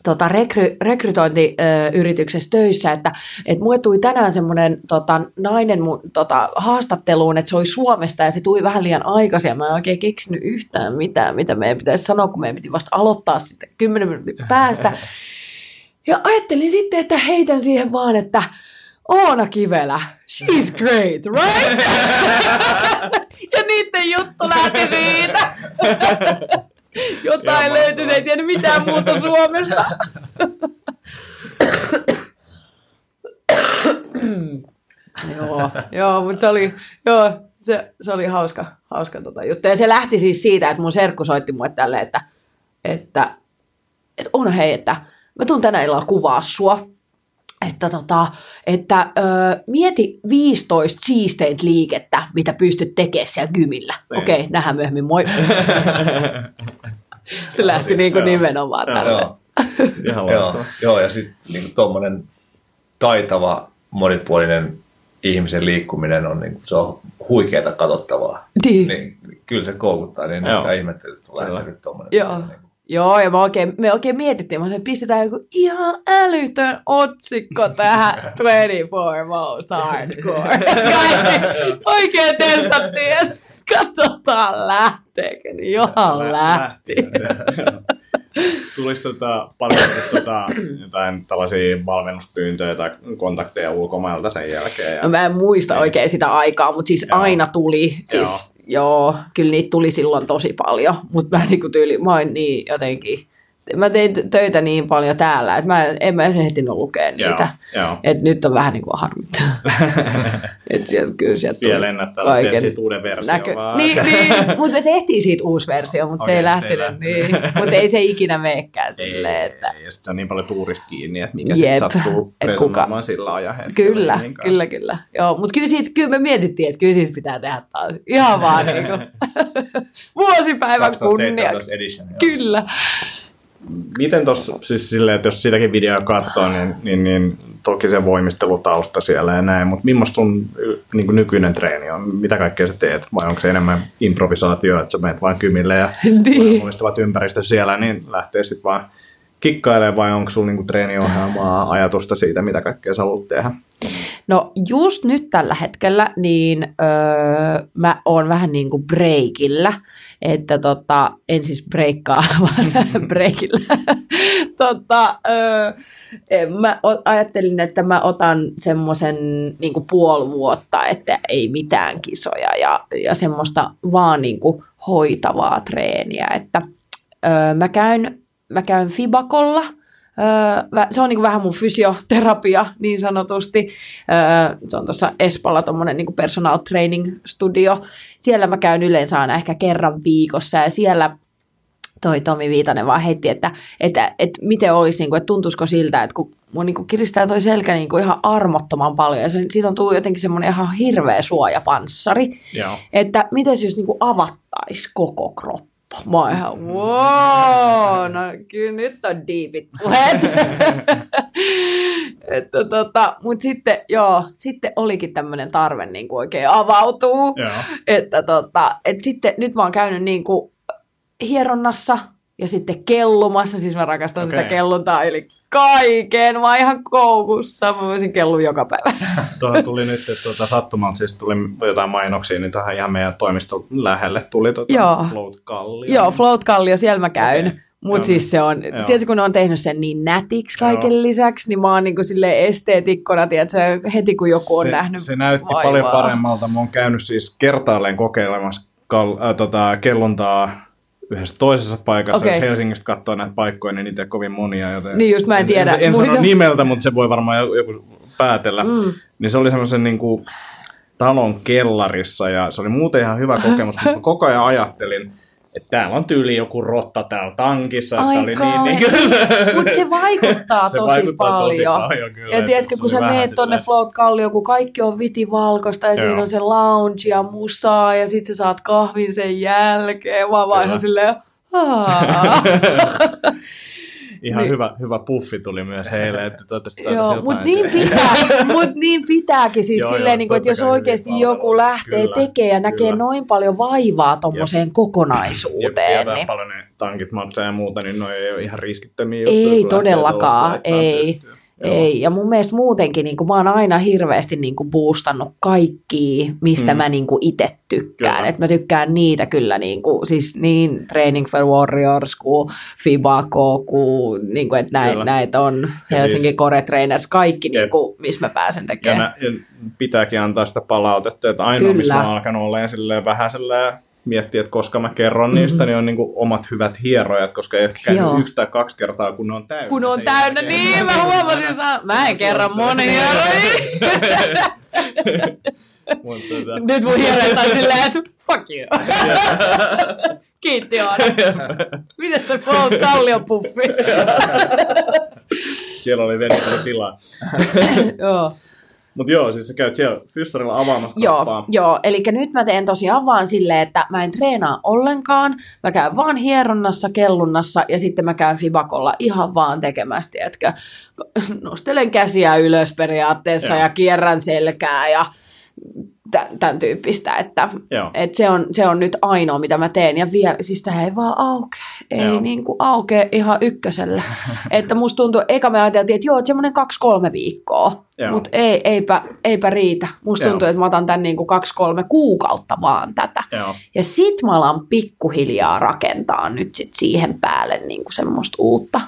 [SPEAKER 2] tota, rekry, rekrytointiyrityksessä töissä, että et mulle tuli tänään semmoinen tota, nainen mun, tota, haastatteluun, että se oli Suomesta ja se tuli vähän liian aikaisin ja mä en oikein keksinyt yhtään mitään, mitä meidän pitäisi sanoa, kun meidän piti vasta aloittaa sitten kymmenen minuutin päästä. Ja ajattelin sitten, että heitän siihen vaan, että Oona Kivelä, she's great, right? ja niiden juttu lähti siitä. Jotain löytyi, se ei tiennyt mitään muuta Suomesta. joo, joo, mutta se oli, joo, se, se oli hauska, hauska tota juttu. Ja se lähti siis siitä, että mun serkku soitti mulle tälle, että, että, että on hei, että mä tuun tänä illalla kuvaa sua. Että, tota, että ö, mieti 15 siisteintä liikettä, mitä pystyt tekemään siellä gymillä.
[SPEAKER 1] Niin.
[SPEAKER 2] Okei, okay, nähdään myöhemmin, moi. se lähti niin kuin nimenomaan tälle.
[SPEAKER 3] Joo.
[SPEAKER 1] Ihan
[SPEAKER 3] Joo,
[SPEAKER 1] loistava.
[SPEAKER 3] joo, ja sitten niin tuommoinen taitava, monipuolinen ihmisen liikkuminen on, niin se on huikeata katsottavaa.
[SPEAKER 2] Niin.
[SPEAKER 3] Niin, kyllä se koukuttaa, niin ihmettä, että on lähtenyt tuommoinen.
[SPEAKER 2] Joo. Joo, ja me oikein, me oikein mietittiin, että pistetään joku ihan älytön otsikko tähän 24 most hardcore. Kaikki oikein testattiin ja katsotaan lähteekö, niin johan
[SPEAKER 1] Lä-
[SPEAKER 2] lähti.
[SPEAKER 1] Se. Tuliko tota, paljon tota, jotain tällaisia valmennuspyyntöjä tai kontakteja ulkomailta sen jälkeen? Ja...
[SPEAKER 2] No mä en muista oikein sitä aikaa, mutta siis
[SPEAKER 1] Joo.
[SPEAKER 2] aina tuli. Siis, joo. kyllä niitä tuli silloin tosi paljon, mutta mä niinku tyyli, mä oon niin jotenkin, mä tein töitä niin paljon täällä, että mä en mä edes ehtinyt lukea
[SPEAKER 1] Joo,
[SPEAKER 2] niitä.
[SPEAKER 1] joo.
[SPEAKER 2] Et nyt on vähän niin kuin harmittaa. Et sieltä, kyllä sieltä
[SPEAKER 1] Vielä ennättää, että teet siitä uuden version vaan.
[SPEAKER 2] Niin, niin mutta me tehtiin siitä uusi versio, mutta okay, se ei
[SPEAKER 1] se ei
[SPEAKER 2] lähtenyt.
[SPEAKER 1] lähtenyt.
[SPEAKER 2] Niin. mutta ei se ikinä meekään silleen, että...
[SPEAKER 1] ei, ja sit se on niin paljon tuurista kiinni, että mikä
[SPEAKER 2] Jep,
[SPEAKER 1] sitten sattuu
[SPEAKER 2] et kuka-
[SPEAKER 1] sillä ajan hetkellä
[SPEAKER 2] Kyllä,
[SPEAKER 1] kanssa.
[SPEAKER 2] kyllä, kyllä. Joo, mutta kyllä, siitä, kyllä me mietittiin, että kyllä siitä pitää tehdä taas. Ihan vaan niin kuin vuosipäivän
[SPEAKER 3] 2017
[SPEAKER 2] kunniaksi.
[SPEAKER 3] edition. joo.
[SPEAKER 2] Kyllä.
[SPEAKER 1] Miten tuossa, siis silleen, että jos sitäkin videoa katsoo, niin, niin, niin toki se voimistelutausta siellä ja näin, mutta millaista sun niin kuin nykyinen treeni on? Mitä kaikkea sä teet? Vai onko se enemmän improvisaatio, että sä menet vain kymille ja
[SPEAKER 2] Niin.
[SPEAKER 1] muistavat ympäristö siellä, niin lähtee sitten vaan kikkailemaan vai onko sulla niinku treeniohjelmaa, ajatusta siitä, mitä kaikkea sä haluat tehdä?
[SPEAKER 2] No just nyt tällä hetkellä, niin öö, mä oon vähän niin kuin breakillä, että tota, en siis breikkaa, vaan breakillä. tota, mä ajattelin, että mä otan semmoisen niin puoli vuotta, että ei mitään kisoja ja, ja semmoista vaan niin kuin hoitavaa treeniä, että öö, mä käyn, mä käyn Fibakolla, Öö, se on niin vähän mun fysioterapia niin sanotusti. Öö, se on tuossa Espalla tuommoinen niin personal training studio. Siellä mä käyn yleensä aina ehkä kerran viikossa ja siellä toi Tomi Viitanen vaan heitti, että, että, että miten olisi, niin kuin, että tuntuisiko siltä, että kun mun niin kuin kiristää toi selkä niin kuin ihan armottoman paljon ja se, siitä on tullut jotenkin semmoinen ihan hirveä suojapanssari,
[SPEAKER 1] Joo.
[SPEAKER 2] että miten jos niin kuin avattaisi koko kroppa. Mä oon ihan, wow, no kyllä nyt on diipit puheet. että tota, mut sitten, joo, sitten olikin tämmöinen tarve niin kuin oikein avautuu.
[SPEAKER 1] Joo.
[SPEAKER 2] Että tota, et sitten nyt mä oon käynyt niin kuin hieronnassa ja sitten kellumassa, siis mä rakastan okay. sitä kelluntaa, eli kaiken, mä oon ihan koukussa, mä voisin kellua joka päivä.
[SPEAKER 1] Tuohon tuli nyt että tuota, sattumalta, siis tuli jotain mainoksia, niin tähän ihan meidän toimiston lähelle tuli tuota
[SPEAKER 2] Joo.
[SPEAKER 1] Float Kallio.
[SPEAKER 2] Joo, Float Kallio, siellä mä käyn. Okay. Mutta siis se on,
[SPEAKER 1] Joo.
[SPEAKER 2] tietysti kun ne on tehnyt sen niin nätiksi kaiken
[SPEAKER 1] Joo.
[SPEAKER 2] lisäksi, niin mä oon niinku silleen esteetikkona, tiedätkö, heti kun joku on
[SPEAKER 1] se,
[SPEAKER 2] nähnyt
[SPEAKER 1] Se näytti
[SPEAKER 2] vaivaa.
[SPEAKER 1] paljon paremmalta. Mä oon käynyt siis kertaalleen kokeilemassa kal- äh, tota, kellontaa yhdessä toisessa paikassa.
[SPEAKER 2] Okei.
[SPEAKER 1] Jos Helsingistä katsoo näitä paikkoja, niin niitä ei kovin monia. Joten
[SPEAKER 2] Niin just, mä en tiedä
[SPEAKER 1] En, en sano
[SPEAKER 2] muita.
[SPEAKER 1] nimeltä, mutta se voi varmaan joku- päätellä. Mm. Niin se oli semmoisen niin kuin, talon kellarissa ja se oli muuten ihan hyvä kokemus, mutta koko ajan ajattelin, että täällä on tyyli joku rotta täällä tankissa.
[SPEAKER 2] Ai
[SPEAKER 1] että oli niin, niin
[SPEAKER 2] Mutta se vaikuttaa
[SPEAKER 1] Se
[SPEAKER 2] tosi
[SPEAKER 1] vaikuttaa tosi
[SPEAKER 2] paljon.
[SPEAKER 1] paljon kyllä,
[SPEAKER 2] ja tiedätkö, kun sä meet tonne Float Kallio, kun kaikki on vitivalkoista ja
[SPEAKER 1] Joo.
[SPEAKER 2] siinä on se lounge ja musaa ja sit sä saat kahvin sen jälkeen. Mä vaan ihan silleen,
[SPEAKER 1] Ihan hyvä, hyvä puffi tuli myös heille, että toivottavasti
[SPEAKER 2] Joo, mutta niin, pitää, mut niin pitääkin siis
[SPEAKER 1] Joo,
[SPEAKER 2] silleen,
[SPEAKER 1] joo,
[SPEAKER 2] niin kuin, että jos oikeasti joku lähtee
[SPEAKER 1] Kyllä,
[SPEAKER 2] tekemään ja näkee
[SPEAKER 1] kyllä.
[SPEAKER 2] noin paljon vaivaa tuommoiseen
[SPEAKER 1] Ja
[SPEAKER 2] kokonaisuuteen,
[SPEAKER 1] tietää
[SPEAKER 2] niin
[SPEAKER 1] paljon ne tankit maksaa ja muuta, niin ne ei ole ihan riskittömiä juttuja.
[SPEAKER 2] ei todellakaan, ei.
[SPEAKER 1] tietysti.
[SPEAKER 2] Ei, ja mun mielestä muutenkin niin kuin, mä oon aina hirveästi niin kuin, boostannut kaikki, mistä
[SPEAKER 1] Mm.
[SPEAKER 2] mä niin kuin, itse tykkään.
[SPEAKER 1] Kyllä.
[SPEAKER 2] Et mä tykkään niitä kyllä, niin, kuin, siis niin Training for Warriors kuin Fibaco, kuin, niin kuin, että näitä
[SPEAKER 1] Kyllä.
[SPEAKER 2] näit on
[SPEAKER 1] Ja
[SPEAKER 2] Helsinki
[SPEAKER 1] siis-
[SPEAKER 2] Core Trainers, kaikki, niin kuin, missä mä pääsen
[SPEAKER 1] Ja,
[SPEAKER 2] tekemään.
[SPEAKER 1] nä, ja pitääkin antaa sitä palautetta, että ainoa,
[SPEAKER 2] Kyllä.
[SPEAKER 1] missä mä oon alkanut olemaan vähän silleen miettiä, että koska mä kerron niistä, niin on niinku omat hyvät hierojat, koska ei ole käynyt
[SPEAKER 2] Joo.
[SPEAKER 1] yksi tai kaksi kertaa, kun ne on täynnä.
[SPEAKER 2] Kun on täynnä,
[SPEAKER 1] jälkeen.
[SPEAKER 2] niin mä huomasin, sa- mä en kerran monia
[SPEAKER 1] Mutta tota,
[SPEAKER 2] Nyt mun hieroja on silleen, että fuck you. Kiitti Oona. Miten se Paul Kalliopuffi?
[SPEAKER 1] siellä oli venytellyt tilaa.
[SPEAKER 2] Joo.
[SPEAKER 1] Mutta joo, siis sä käyt siellä Fystorilla avaamassa
[SPEAKER 2] Joo,
[SPEAKER 1] kappaa.
[SPEAKER 2] joo, eli nyt mä teen tosiaan vaan silleen, että mä en treenaa ollenkaan, mä käyn vaan hieronnassa, kellunnassa ja sitten mä käyn Fibakolla ihan vaan tekemässä, tiedätkö, nostelen käsiä ylös periaatteessa
[SPEAKER 1] Joo.
[SPEAKER 2] ja kierrän selkää ja tämän tyyppistä, että
[SPEAKER 1] Joo.
[SPEAKER 2] et se, on, se on nyt ainoa, mitä mä teen. Ja vielä, siis tämä ei vaan aukea. Ei
[SPEAKER 1] Joo.
[SPEAKER 2] niin kuin aukea ihan ykkösellä. että musta tuntuu, eka me ajateltiin, että joo, että semmoinen kaksi-kolme viikkoa. Mutta ei, eipä, eipä riitä. Musta
[SPEAKER 1] Joo.
[SPEAKER 2] tuntuu, että mä otan tämän niin kuin kaksi-kolme kuukautta vaan tätä.
[SPEAKER 1] Joo.
[SPEAKER 2] Ja sit mä alan pikkuhiljaa rakentaa nyt sit siihen päälle niin kuin semmoista uutta,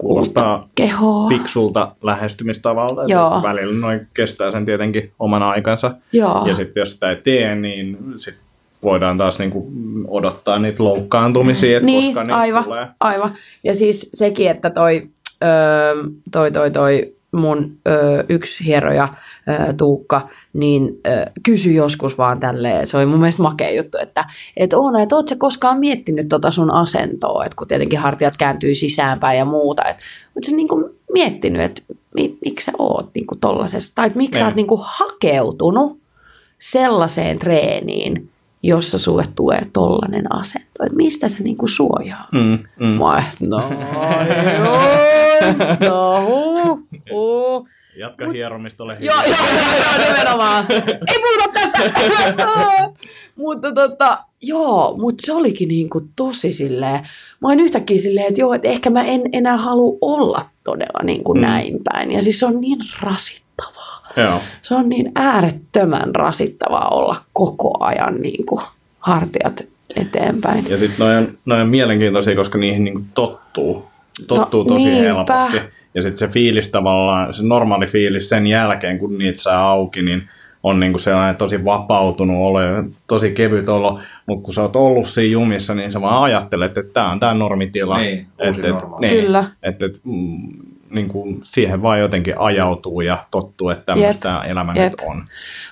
[SPEAKER 1] Kuulostaa
[SPEAKER 2] kehoa.
[SPEAKER 1] fiksulta lähestymistavalta. että
[SPEAKER 2] Joo.
[SPEAKER 1] Välillä noin kestää sen tietenkin oman aikansa.
[SPEAKER 2] Joo.
[SPEAKER 1] Ja sitten jos sitä ei tee, niin sit voidaan taas niinku odottaa niitä loukkaantumisia, että
[SPEAKER 2] niin,
[SPEAKER 1] koska niitä
[SPEAKER 2] aivan,
[SPEAKER 1] tulee.
[SPEAKER 2] aivan. Ja siis sekin, että toi, öö, toi, toi, toi mun öö, yksi hieroja, öö, Tuukka, niin öö, kysyi joskus vaan tälleen, se oli mun mielestä makea juttu, että et Oona, et oot sä koskaan miettinyt tota sun asentoa, että kun tietenkin hartiat kääntyy sisäänpäin ja muuta, että oot sä niinku miettinyt, että mi, miksi sä oot niinku tollasessa, tai että miksi sä
[SPEAKER 1] Niin.
[SPEAKER 2] oot niinku hakeutunut sellaiseen treeniin, jossa sulle tulee tollanen asento, että mistä se niinku suojaa?
[SPEAKER 1] Mm, mm.
[SPEAKER 2] Mä oon, no joo, no huh, huh.
[SPEAKER 1] Jatka hieromista, ole
[SPEAKER 2] Joo, joo, joo, joo, nimenomaan. Ei puhuta tästä. mutta tota, joo, mutta se olikin niinku tosi silleen, mä oon yhtäkkiä silleen, että joo, että ehkä mä en enää halua olla todella niinku
[SPEAKER 1] Mm.
[SPEAKER 2] näin päin. Ja siis se on niin rasittavaa.
[SPEAKER 1] Joo.
[SPEAKER 2] Se on niin äärettömän rasittavaa olla koko ajan niinku hartiat eteenpäin.
[SPEAKER 1] Ja sitten noin on, noi on mielenkiintoisia, koska niihin niinku tottuu. Tottuu
[SPEAKER 2] No,
[SPEAKER 1] tosi
[SPEAKER 2] niinpä.
[SPEAKER 1] helposti. Ja sitten se fiilis tavallaan, se normaali fiilis sen jälkeen, kun niitä saa auki, niin on niinku sellainen tosi vapautunut olo ja tosi kevyt olo. Mutta kun sä oot ollut siinä jumissa, niin sä vaan ajattelet, että tämä on tämä normitila.
[SPEAKER 3] Niin,
[SPEAKER 1] et, et,
[SPEAKER 3] normaali.
[SPEAKER 2] Kyllä.
[SPEAKER 1] Että et, mm, niin kuin siihen vaan jotenkin ajautuu ja tottuu, että tämmöistä elämä
[SPEAKER 2] Jep.
[SPEAKER 1] nyt on.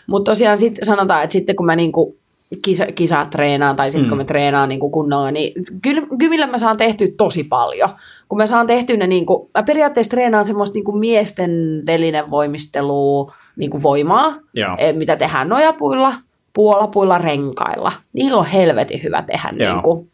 [SPEAKER 2] Mutta tosiaan sit sanotaan, että sitten kun mä niinku kisa, kisat treenaan tai sitten mm. kun mä treenaan niinku kunnolla, niin kyllä, kymillä mä saan tehtyä tosi paljon. Kun mä saan tehtyä ne, niinku, mä periaatteessa treenaan semmoista niinku miesten telinevoimistelua niinku voimaa,
[SPEAKER 1] Joo.
[SPEAKER 2] eh, mitä tehdään nojapuilla, puolapuilla, renkailla. Niillä on helvetin hyvä tehdä
[SPEAKER 1] Joo.
[SPEAKER 2] niinku,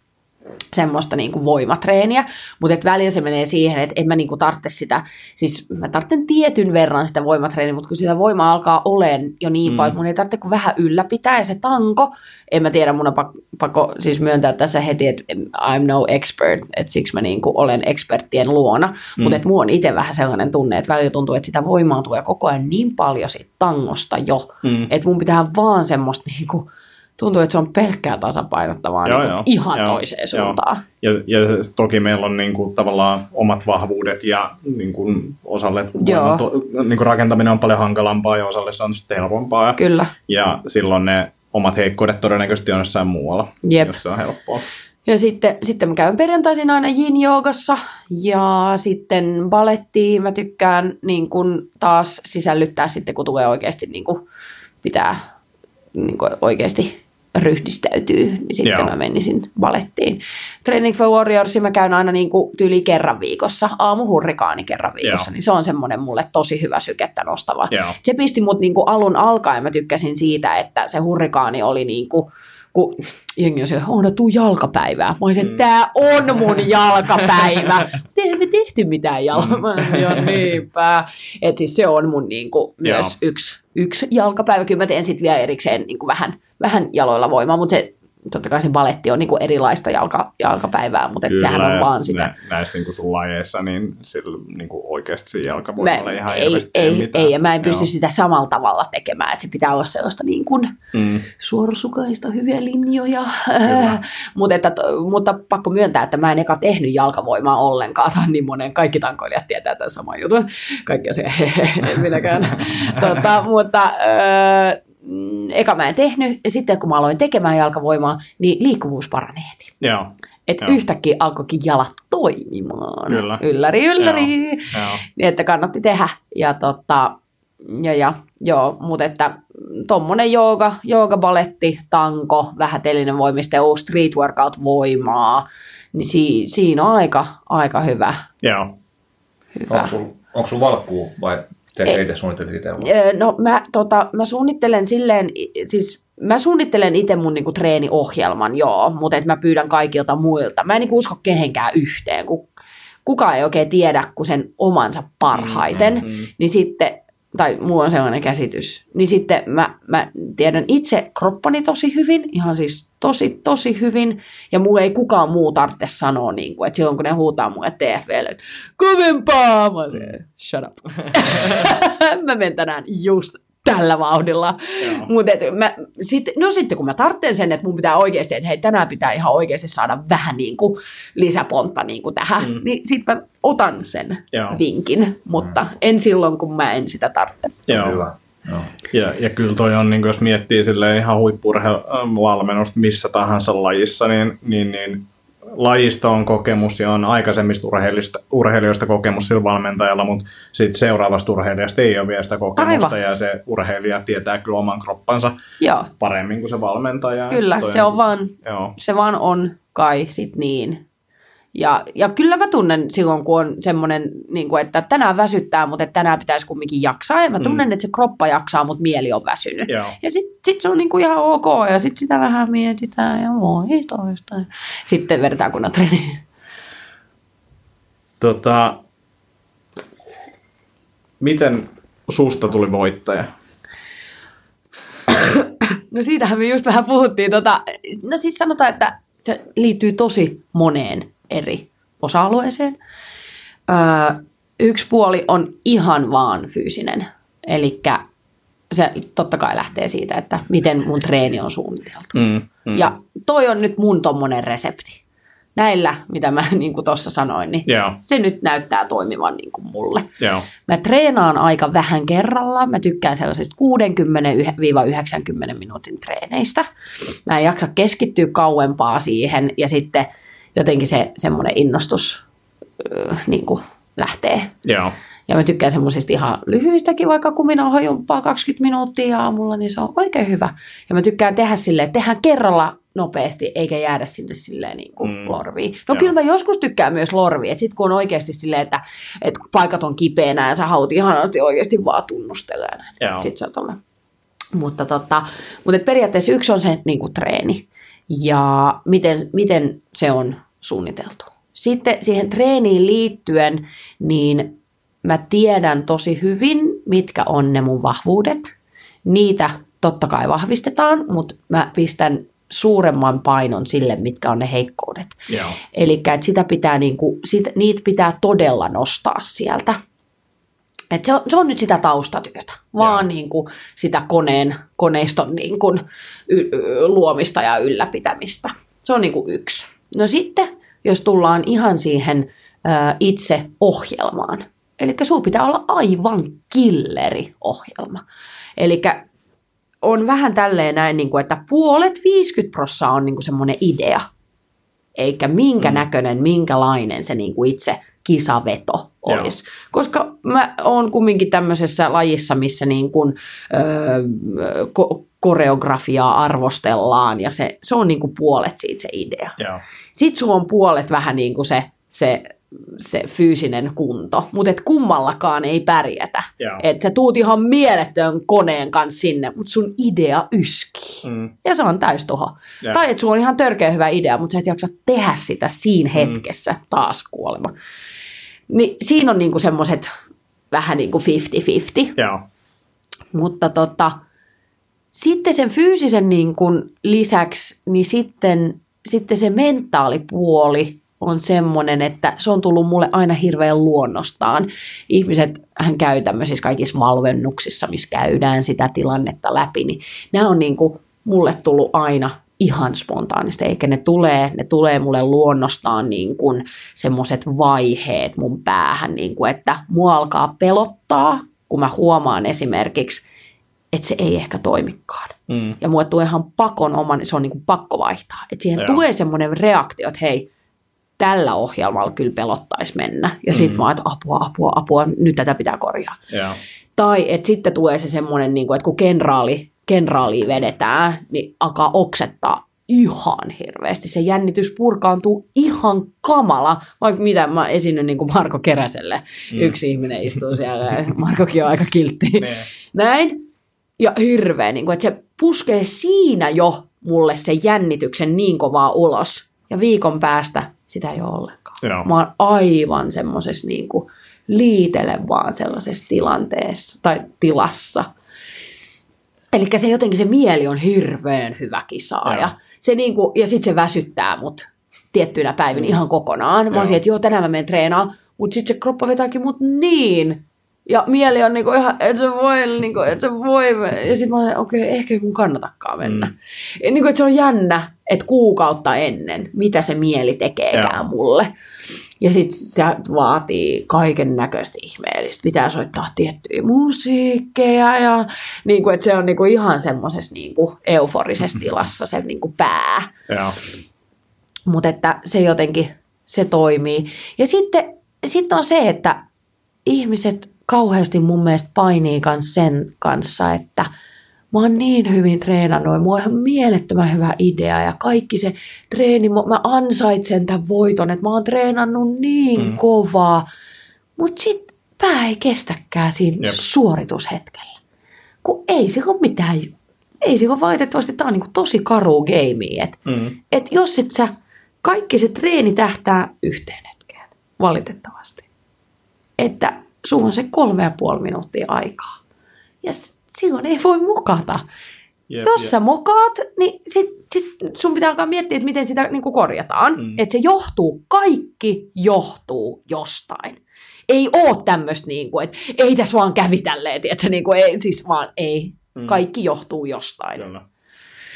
[SPEAKER 2] semmoista niinku voimatreeniä, mutta et välillä se menee siihen, että en mä niinku tarvitse sitä, siis mä tarvitsen tietyn verran sitä voimatreeniä, mutta kun sitä voimaa alkaa olemaan jo niin
[SPEAKER 1] Mm.
[SPEAKER 2] paljon, että mun ei tarvitse kuin vähän ylläpitää ja se tanko, en mä tiedä, mun on pakko, pakko siis myöntää tässä heti, että I'm no expert, että siksi mä niinku olen eksperttien luona, mm. mutta että mulla on itse vähän sellainen tunne, että välillä tuntuu, että sitä voimaa tulee koko ajan niin paljon siitä tangosta jo,
[SPEAKER 1] Mm.
[SPEAKER 2] että mun pitää vaan semmoista niinku, tuntuu, että se on pelkkää tasapainottavaa
[SPEAKER 1] Joo,
[SPEAKER 2] niin
[SPEAKER 1] joo.
[SPEAKER 2] ihan
[SPEAKER 1] Joo,
[SPEAKER 2] toiseen
[SPEAKER 1] joo.
[SPEAKER 2] suuntaan.
[SPEAKER 1] Ja, ja toki meillä on niin kuin, tavallaan omat vahvuudet ja niin kuin, osalle
[SPEAKER 2] Joo.
[SPEAKER 1] to, niin kuin rakentaminen on paljon hankalampaa ja osalle se on sitten helpompaa.
[SPEAKER 2] Kyllä.
[SPEAKER 1] Ja silloin ne omat heikkoudet todennäköisesti on jossain muualla,
[SPEAKER 2] Jep.
[SPEAKER 1] jos se on helppoa.
[SPEAKER 2] Ja sitten, sitten mä käyn perjantaisin aina yin-joogassa ja sitten balettiin mä tykkään niin kun taas sisällyttää sitten, kun tulee oikeasti niin kun pitää niin kun oikeasti ryhdistäytyy, niin sitten
[SPEAKER 1] Joo.
[SPEAKER 2] mä menisin balettiin. Training for Warriorsin mä käyn aina niin kuin tyyli kerran viikossa, aamuhurrikaani kerran viikossa,
[SPEAKER 1] Joo.
[SPEAKER 2] niin se on semmoinen mulle tosi hyvä sykettä nostava.
[SPEAKER 1] Joo.
[SPEAKER 2] Se pisti mut niin kuin alun alkaen, mä tykkäsin siitä, että se hurrikaani oli niin kuin kun jengi on siellä, Oona, tuu jalkapäivää. Mä olisin, että tää on mun jalkapäivä. Mutta eihän me tehty mitään jalkapäivää. Joo, niinpä. Että siis se on mun niin kuin, myös yksi, yksi jalkapäivä. Kyllä mä teen sitten vielä erikseen niin kuin vähän, vähän jaloilla voimaa, mutta se totta kai se baletti on niinku erilaista jalka, jalkapäivää, mutta et sehän on vaan sitä. Nä,
[SPEAKER 1] näissä niinku sun lajeissa, niin sillä niinku oikeasti jalkavoimalla ihan
[SPEAKER 2] ei, ei, ei, ja mä en pysty Joo. sitä samalla tavalla tekemään, että se pitää olla sellaista niin kuin mm. suorasukaista, hyviä linjoja, mutta, että, mutta pakko myöntää, että mä en eka tehnyt jalkavoimaa ollenkaan, tai niin monen, kaikki tankoilijat tietää tämän saman jutun, kaikki on se, minäkään, tota, mutta öö, eka mä en tehnyt, ja sitten kun mä aloin tekemään jalkavoimaa, niin liikkuvuus parani heti.
[SPEAKER 1] Joo.
[SPEAKER 2] Että yhtäkkiä alkoikin jalat toimimaan. Kyllä. Ylläri, ylläri. Joo. Joo. Niin, että kannatti tehdä. Ja, tota, ja, ja joo, mutta että tommonen jooga, jooga, baletti, tanko, vähätelinen voimistelu, street workout voimaa, niin si, siinä on aika, aika hyvä.
[SPEAKER 1] Joo.
[SPEAKER 3] Hyvä. Onko sulla onko sul valkkuu vai Itse suunnittelet itse?
[SPEAKER 2] No mä, tota, mä suunnittelen silleen, siis mä suunnittelen itse mun niinku treeniohjelman, joo, mutta et mä pyydän kaikilta muilta. Mä en niinku usko kehenkään yhteen, kun kukaan ei oikein tiedä kuin sen omansa parhaiten, mm-hmm. niin sitten tai mulla on sellainen käsitys, niin sitten mä, mä tiedän itse kroppani tosi hyvin, ihan siis tosi, tosi hyvin, ja mulle ei kukaan muu tarvitse sanoa, niin kuin, että silloin kun ne huutaa mulle TFVlle, että kovempaa, mä se, shut up. mä menen tänään just tällä vauhdilla. Mutta sit, no sitten kun mä tarvitsen sen, että mun pitää oikeasti, että hei tänään pitää ihan oikeasti saada vähän niin kuin lisäpontta niin kuin tähän, mm. niin sitten mä otan sen Joo. vinkin, mutta mm. en silloin, kun mä en sitä tarvitse.
[SPEAKER 1] Joo. Hyvä. Joo. Ja, ja kyllä toi on, niin jos miettii sille ihan huippurheiluvalmennusta missä tahansa lajissa, niin, niin, niin lajista on kokemus ja on aikaisemmista urheilijoista, urheilijoista kokemus sillä valmentajalla, mutta sitten seuraavasta urheilijasta ei ole vielä sitä kokemusta Aivan. ja se urheilija tietää kyllä oman kroppansa joo. paremmin kuin se valmentaja.
[SPEAKER 2] Kyllä, se on vaan, joo. se vaan on kai sit niin. Ja, ja kyllä mä tunnen silloin, kun on semmoinen, niin kuin, että tänään väsyttää, mutta että tänään pitäisi kumminkin jaksaa. Ja mä mm. tunnen, mm. että se kroppa jaksaa, mutta mieli on väsynyt. Joo. Ja sitten sit se on niin kuin ihan ok. Ja sitten sitä vähän mietitään ja voi toista. Sitten vedetään kunnan treeni.
[SPEAKER 1] Tota, miten susta tuli voittaja?
[SPEAKER 2] No siitähän me just vähän puhuttiin. Tota, no siis sanotaan, että se liittyy tosi moneen eri osa-alueeseen. Öö, yksi puoli on ihan vaan fyysinen, eli se totta kai lähtee siitä, että miten mun treeni on suunniteltu. Mm, mm. Ja toi on nyt mun tommonen resepti. Näillä, mitä mä niin kuin tuossa sanoin, niin yeah. se nyt näyttää toimivan niin kuin mulle. Yeah. Mä treenaan aika vähän kerralla. Mä tykkään sellaisista 60-90 minuutin treeneistä. Mä en jaksa keskittyä kauempaa siihen ja sitten – jotenkin se semmoinen innostus niin kuin lähtee.
[SPEAKER 1] Joo.
[SPEAKER 2] Ja mä tykkään semmoisista ihan lyhyistäkin, vaikka kuminauhojumpaa 20 minuuttia aamulla, niin se on oikein hyvä. Ja mä tykkään tehdä silleen, että tehdään kerralla nopeasti, eikä jäädä sinne silleen niin kuin mm. lorviin. No Joo. kyllä mä joskus tykkään myös lorviin, että sit kun on oikeasti silleen, että, että paikat on kipeänä ja sä haluat ihanasti oikeasti vaan tunnustella. Sitten sä tolle. Mutta, tota, mutta periaatteessa yksi on se niin kuin treeni ja miten, miten se on suunniteltu. Sitten siihen treeniin liittyen, niin mä tiedän tosi hyvin, mitkä on ne mun vahvuudet. Niitä totta kai vahvistetaan, mutta mä pistän suuremman painon sille, mitkä on ne heikkoudet. Eli sitä pitää niinku, sit, niitä pitää todella nostaa sieltä. Et se, on, se on nyt sitä taustatyötä, vaan niin kuin sitä koneen, koneiston niin kuin y, y, luomista ja ylläpitämistä. Se on niin kuin yksi. No sitten, jos tullaan ihan siihen itse ohjelmaan, eli sinulla pitää olla aivan killeri ohjelma. Eli on vähän tälleen näin, niin kuin, että puolet 50 prosenttia on niin kuin semmoinen idea, eikä minkä mm. näköinen, minkälainen se niin kuin itse kisaveto olisi. Joo. Koska mä oon kumminkin tämmöisessä lajissa, missä niin kuin, öö, ko- koreografiaa arvostellaan ja se, se on niin kuin puolet siitä se idea. Joo. Sitten sulla on puolet vähän niin kuin se, se se fyysinen kunto, mutta et kummallakaan ei pärjätä.
[SPEAKER 1] Joo.
[SPEAKER 2] Et sä tuut ihan mielettöön koneen kanssa sinne, mutta sun idea yskii.
[SPEAKER 1] Mm.
[SPEAKER 2] Ja se on täystuho.
[SPEAKER 1] Joo.
[SPEAKER 2] Tai että sulla on ihan törkeä hyvä idea, mutta sä et jaksa tehdä sitä siinä hetkessä. Taas kuolema. Niin siinä on niinku semmoiset vähän niin kuin 50-50.
[SPEAKER 1] Joo.
[SPEAKER 2] Mutta tota, sitten sen fyysisen niin kuin lisäksi, niin sitten, sitten se mentaalipuoli on semmoinen, että se on tullut mulle aina hirveän luonnostaan. Ihmiset hän käy tämmöisissä kaikissa valmennuksissa, missä käydään sitä tilannetta läpi, niin nämä on niin kuin mulle tullut aina ihan spontaanisti, eikä ne tulee, ne tulee mulle luonnostaan niin kuin semmoiset vaiheet mun päähän, niin kuin, että mua alkaa pelottaa, kun mä huomaan esimerkiksi, että se ei ehkä toimikaan.
[SPEAKER 1] Mm.
[SPEAKER 2] Ja mulle tulee ihan pakon oman, se on niin kuin pakko vaihtaa. Että siihen
[SPEAKER 1] Joo.
[SPEAKER 2] tulee semmoinen reaktio, että hei, tällä ohjelmalla kyllä pelottaisi mennä. Ja
[SPEAKER 1] Mm.
[SPEAKER 2] sitten mä että apua, apua, apua, nyt tätä pitää korjaa.
[SPEAKER 1] Joo.
[SPEAKER 2] Tai että sitten tulee se semmoinen, niin kuin, että kun kenraali, kenraali vedetään, niin alkaa oksettaa ihan hirveästi. Se jännitys purkaantuu ihan kamala, vaikka mitä mä esinnyn niin kuin Marko Keräselle. Mm. Yksi ihminen istuu siellä ja Markokin on aika kiltti.
[SPEAKER 1] Niin.
[SPEAKER 2] Näin. Ja hirveä, niin kuin, että se puskee siinä jo mulle sen jännityksen niin kovaa ulos. Ja viikon päästä sitä ei ole ollenkaan.
[SPEAKER 1] Joo.
[SPEAKER 2] Mä oon aivan semmoisessa niin kuin liitele vaan sellaisessa tilanteessa tai tilassa. Eli se jotenkin se mieli on hirveän hyvä kisaaja.
[SPEAKER 1] Joo.
[SPEAKER 2] Se niin kuin, ja sitten se väsyttää mut tiettyinä päivinä ihan kokonaan. Mä olisin, että joo, tänään mä menen treenaamaan, mutta sitten se kroppa vetääkin mut niin. Ja mieli on niinku ihan, et se voi, niinku, et se voi. Ja sitten mä olen, okei, okay, ehkä mun kannatakaan mennä. Mm. Niinku, että se on jännä, että kuukautta ennen, mitä se mieli tekeekään
[SPEAKER 1] Joo.
[SPEAKER 2] mulle. Ja sitten se vaatii kaiken näköistä ihmeellistä. Pitää soittaa tiettyjä musiikkeja ja niin kuin, että se on niin kuin ihan semmoisessa niin kuin euforisessa tilassa se niin kuin pää. Mutta että se jotenkin, se toimii. Ja sitten, sitten on se, että ihmiset kauheasti mun mielestä painii kans sen kanssa, että mä oon niin hyvin treenannut ja mulla on ihan mielettömän hyvä idea ja kaikki se treeni, mä ansaitsen tämän voiton, että mä oon treenannut niin mm. kovaa, mutta sit pää ei kestäkään siinä
[SPEAKER 1] Jep.
[SPEAKER 2] suoritushetkellä. Kun ei se ole mitään, ei se ole valitettavasti, tää on niinku tosi karu game, että
[SPEAKER 1] Mm.
[SPEAKER 2] et jos et sä, kaikki se treeni tähtää yhteen hetkeen, valitettavasti. Että sulla on se kolme ja puoli minuuttia aikaa. Ja silloin ei voi mokata.
[SPEAKER 1] Jep,
[SPEAKER 2] Jos
[SPEAKER 1] jep.
[SPEAKER 2] sä mokaat, niin sit, sit sun pitää alkaa miettiä, että miten sitä niin korjataan.
[SPEAKER 1] Mm.
[SPEAKER 2] Mm. Että se johtuu, kaikki johtuu jostain. Ei oo tämmöistä, niin kuin, että ei tässä vaan kävi tälleen, tiedätkö, niin kuin, ei, siis vaan ei.
[SPEAKER 1] Mm.
[SPEAKER 2] Kaikki johtuu jostain.
[SPEAKER 1] Kyllä.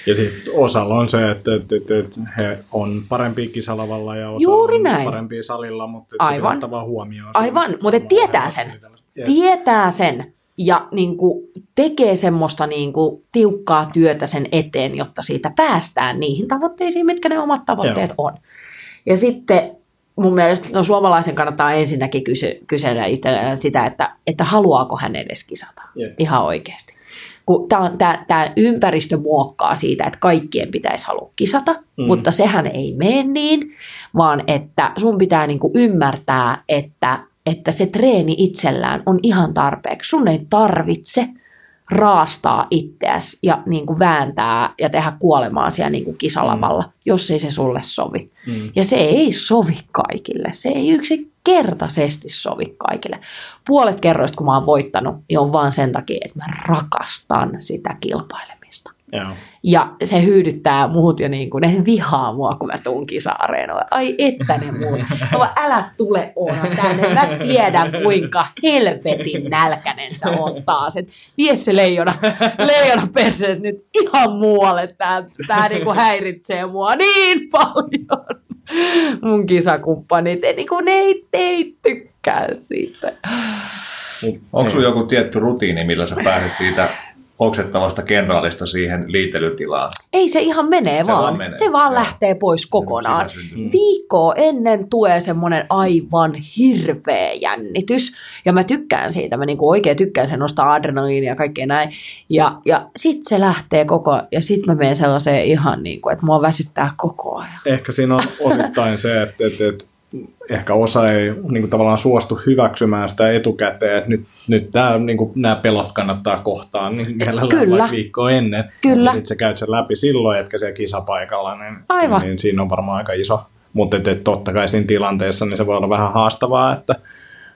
[SPEAKER 1] Ja sitten osalla on se, että, että, että, että he on parempia kisalavalla ja osalla
[SPEAKER 2] Juuri
[SPEAKER 1] on
[SPEAKER 2] näin.
[SPEAKER 1] parempia salilla, mutta
[SPEAKER 2] Aivan.
[SPEAKER 1] se pitää ottaa vaan huomioon.
[SPEAKER 2] Aivan, mutta et tietää sen.
[SPEAKER 1] Yes.
[SPEAKER 2] tietää sen ja niin kuin tekee semmoista niin kuin tiukkaa työtä sen eteen, jotta siitä päästään niihin tavoitteisiin, mitkä ne omat tavoitteet
[SPEAKER 1] Joo.
[SPEAKER 2] on. Ja sitten mun mielestä no, suomalaisen kannattaa ensinnäkin kysy, kysellä itselleen sitä, että, että haluaako hän edes kisata.
[SPEAKER 1] Jep.
[SPEAKER 2] Ihan oikeasti. Kun tämä, tämä, tämä ympäristö muokkaa siitä, että kaikkien pitäisi halua kisata,
[SPEAKER 1] Mm.
[SPEAKER 2] mm. mutta sehän ei mene niin, vaan että sun pitää niinku ymmärtää, että, että se treeni itsellään on ihan tarpeeksi. Sun ei tarvitse raastaa itseäsi ja niinku vääntää ja tehdä kuolemaa siellä niinku kisalavalla, mm. jos ei se sulle sovi.
[SPEAKER 1] Mm.
[SPEAKER 2] Ja se ei sovi kaikille. Se ei yksinkertaisesti sovi kaikille. Puolet kerroista, kun mä oon voittanut, niin on vaan sen takia, että mä rakastan sitä kilpailemista.
[SPEAKER 1] Joo.
[SPEAKER 2] Ja se hyydyttää muut jo niin kuin, ne vihaa mua, kun mä tuun kisa-areenoille. Ai että ne muut. Mä vaan, älä tule Oona tänne. Mä tiedän, kuinka helvetin nälkänen sä oot taas. Et vie se leijona, leijona perseessä nyt ihan muualle. Tää, tää niinku häiritsee mua niin paljon. Mun kisakumppanit, ne, niinku, ne, ei, ne ei tykkää siitä.
[SPEAKER 3] Onko sinulla
[SPEAKER 1] niin.
[SPEAKER 3] joku tietty rutiini, millä sä pääset siitä oksettavasta kenraalista siihen liitelytilaan?
[SPEAKER 2] Ei se ihan menee
[SPEAKER 3] Se
[SPEAKER 2] vaan.
[SPEAKER 3] vaan menee,
[SPEAKER 2] Se vaan
[SPEAKER 3] joo.
[SPEAKER 2] lähtee pois kokonaan.
[SPEAKER 3] Sisäsyntyistä.
[SPEAKER 2] Viikkoa ennen tulee semmoinen aivan hirveä jännitys. Ja mä tykkään siitä. Mä niinku oikein tykkään sen nostaa adrenaliinia ja kaikkea näin. Ja, ja sit se lähtee koko Ja sit mä menen sellaiseen ihan niin kuin, että mua väsyttää koko ajan.
[SPEAKER 1] Ehkä siinä on osittain se, että, että, että ehkä osa ei niin kuin tavallaan suostu hyväksymään sitä etukäteen, että nyt, nyt tämä, niin kuin, nämä pelot kannattaa kohtaan niin mielellään
[SPEAKER 2] Kyllä.
[SPEAKER 1] vaikka viikkoa ennen.
[SPEAKER 2] Kyllä.
[SPEAKER 1] Sitten sä käyt sen läpi silloin, etkä siellä kisapaikalla, niin,
[SPEAKER 2] Aivan.
[SPEAKER 1] niin siinä on varmaan aika iso. Mutta et, et, totta kai siinä tilanteessa niin se voi olla vähän haastavaa, että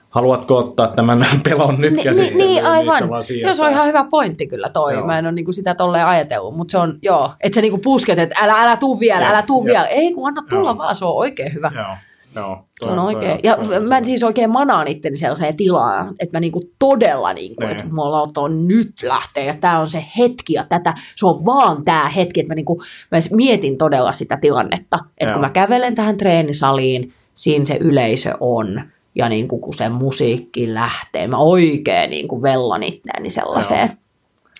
[SPEAKER 1] haluatko ottaa tämän pelon nyt
[SPEAKER 2] Ni,
[SPEAKER 1] käsiin.
[SPEAKER 2] niin, niin, aivan. Joo, se on ihan hyvä pointti kyllä toi.
[SPEAKER 1] Joo.
[SPEAKER 2] Mä en ole niinku sitä tolleen ajatellut, mutta se on, joo, että sä niinku pusket, että älä, älä tuu vielä,
[SPEAKER 1] Joo,
[SPEAKER 2] älä tuu
[SPEAKER 1] joo.
[SPEAKER 2] vielä. Ei, kun anna tulla
[SPEAKER 1] Joo.
[SPEAKER 2] vaan, se on oikein hyvä.
[SPEAKER 1] Joo, joo.
[SPEAKER 2] Se on oikein. Ja mä siis oikein manaan itteni sellaiseen tilaan, että mä niinku todella, niinku,
[SPEAKER 1] Niin.
[SPEAKER 2] että mulla on nyt lähtee ja tämä on se hetki ja tätä, se on vaan tämä hetki, että mä, niinku, mä mietin todella sitä tilannetta, että kun mä kävelen tähän treenisaliin, siinä se yleisö on ja niinku, kun se musiikki lähtee, mä oikein niinku vellan itteeni sellaiseen.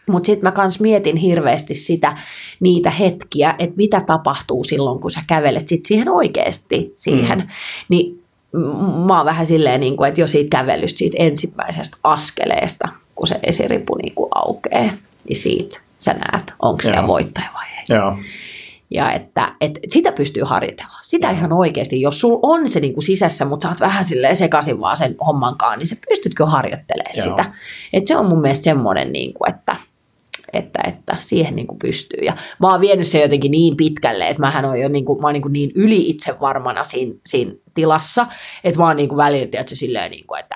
[SPEAKER 2] Mutta sitten mä kans mietin hirveästi sitä, niitä hetkiä, että mitä tapahtuu silloin, kun sä kävelet sit siihen oikeasti siihen. Mm. Niin mä oon vähän silleen, niin kuin, että jo siitä kävelystä, siitä ensimmäisestä askeleesta, kun se esiripu niin kuin aukeaa, niin siitä sä näet, onko se
[SPEAKER 1] Joo.
[SPEAKER 2] voittaja vai ei.
[SPEAKER 1] Joo,
[SPEAKER 2] Ja että, että sitä pystyy harjoitella. Sitä ihan oikeasti, jos sulla on se niin kuin sisässä, mutta sä oot vähän silleen sekaisin vaan sen hommankaan, niin se pystytkö harjoittelemaan
[SPEAKER 1] Joo.
[SPEAKER 2] sitä. Että se on mun mielestä semmoinen, niin kuin, että, että, että siihen niin kuin pystyy. Ja mä oon vienyt se jotenkin niin pitkälle, että mähän on jo niin, kuin, mä oon niin, kuin niin yli itsevarmana siinä, siinä tilassa, että mä oon niin kuin välillä tietysti silleen, niin kuin, että,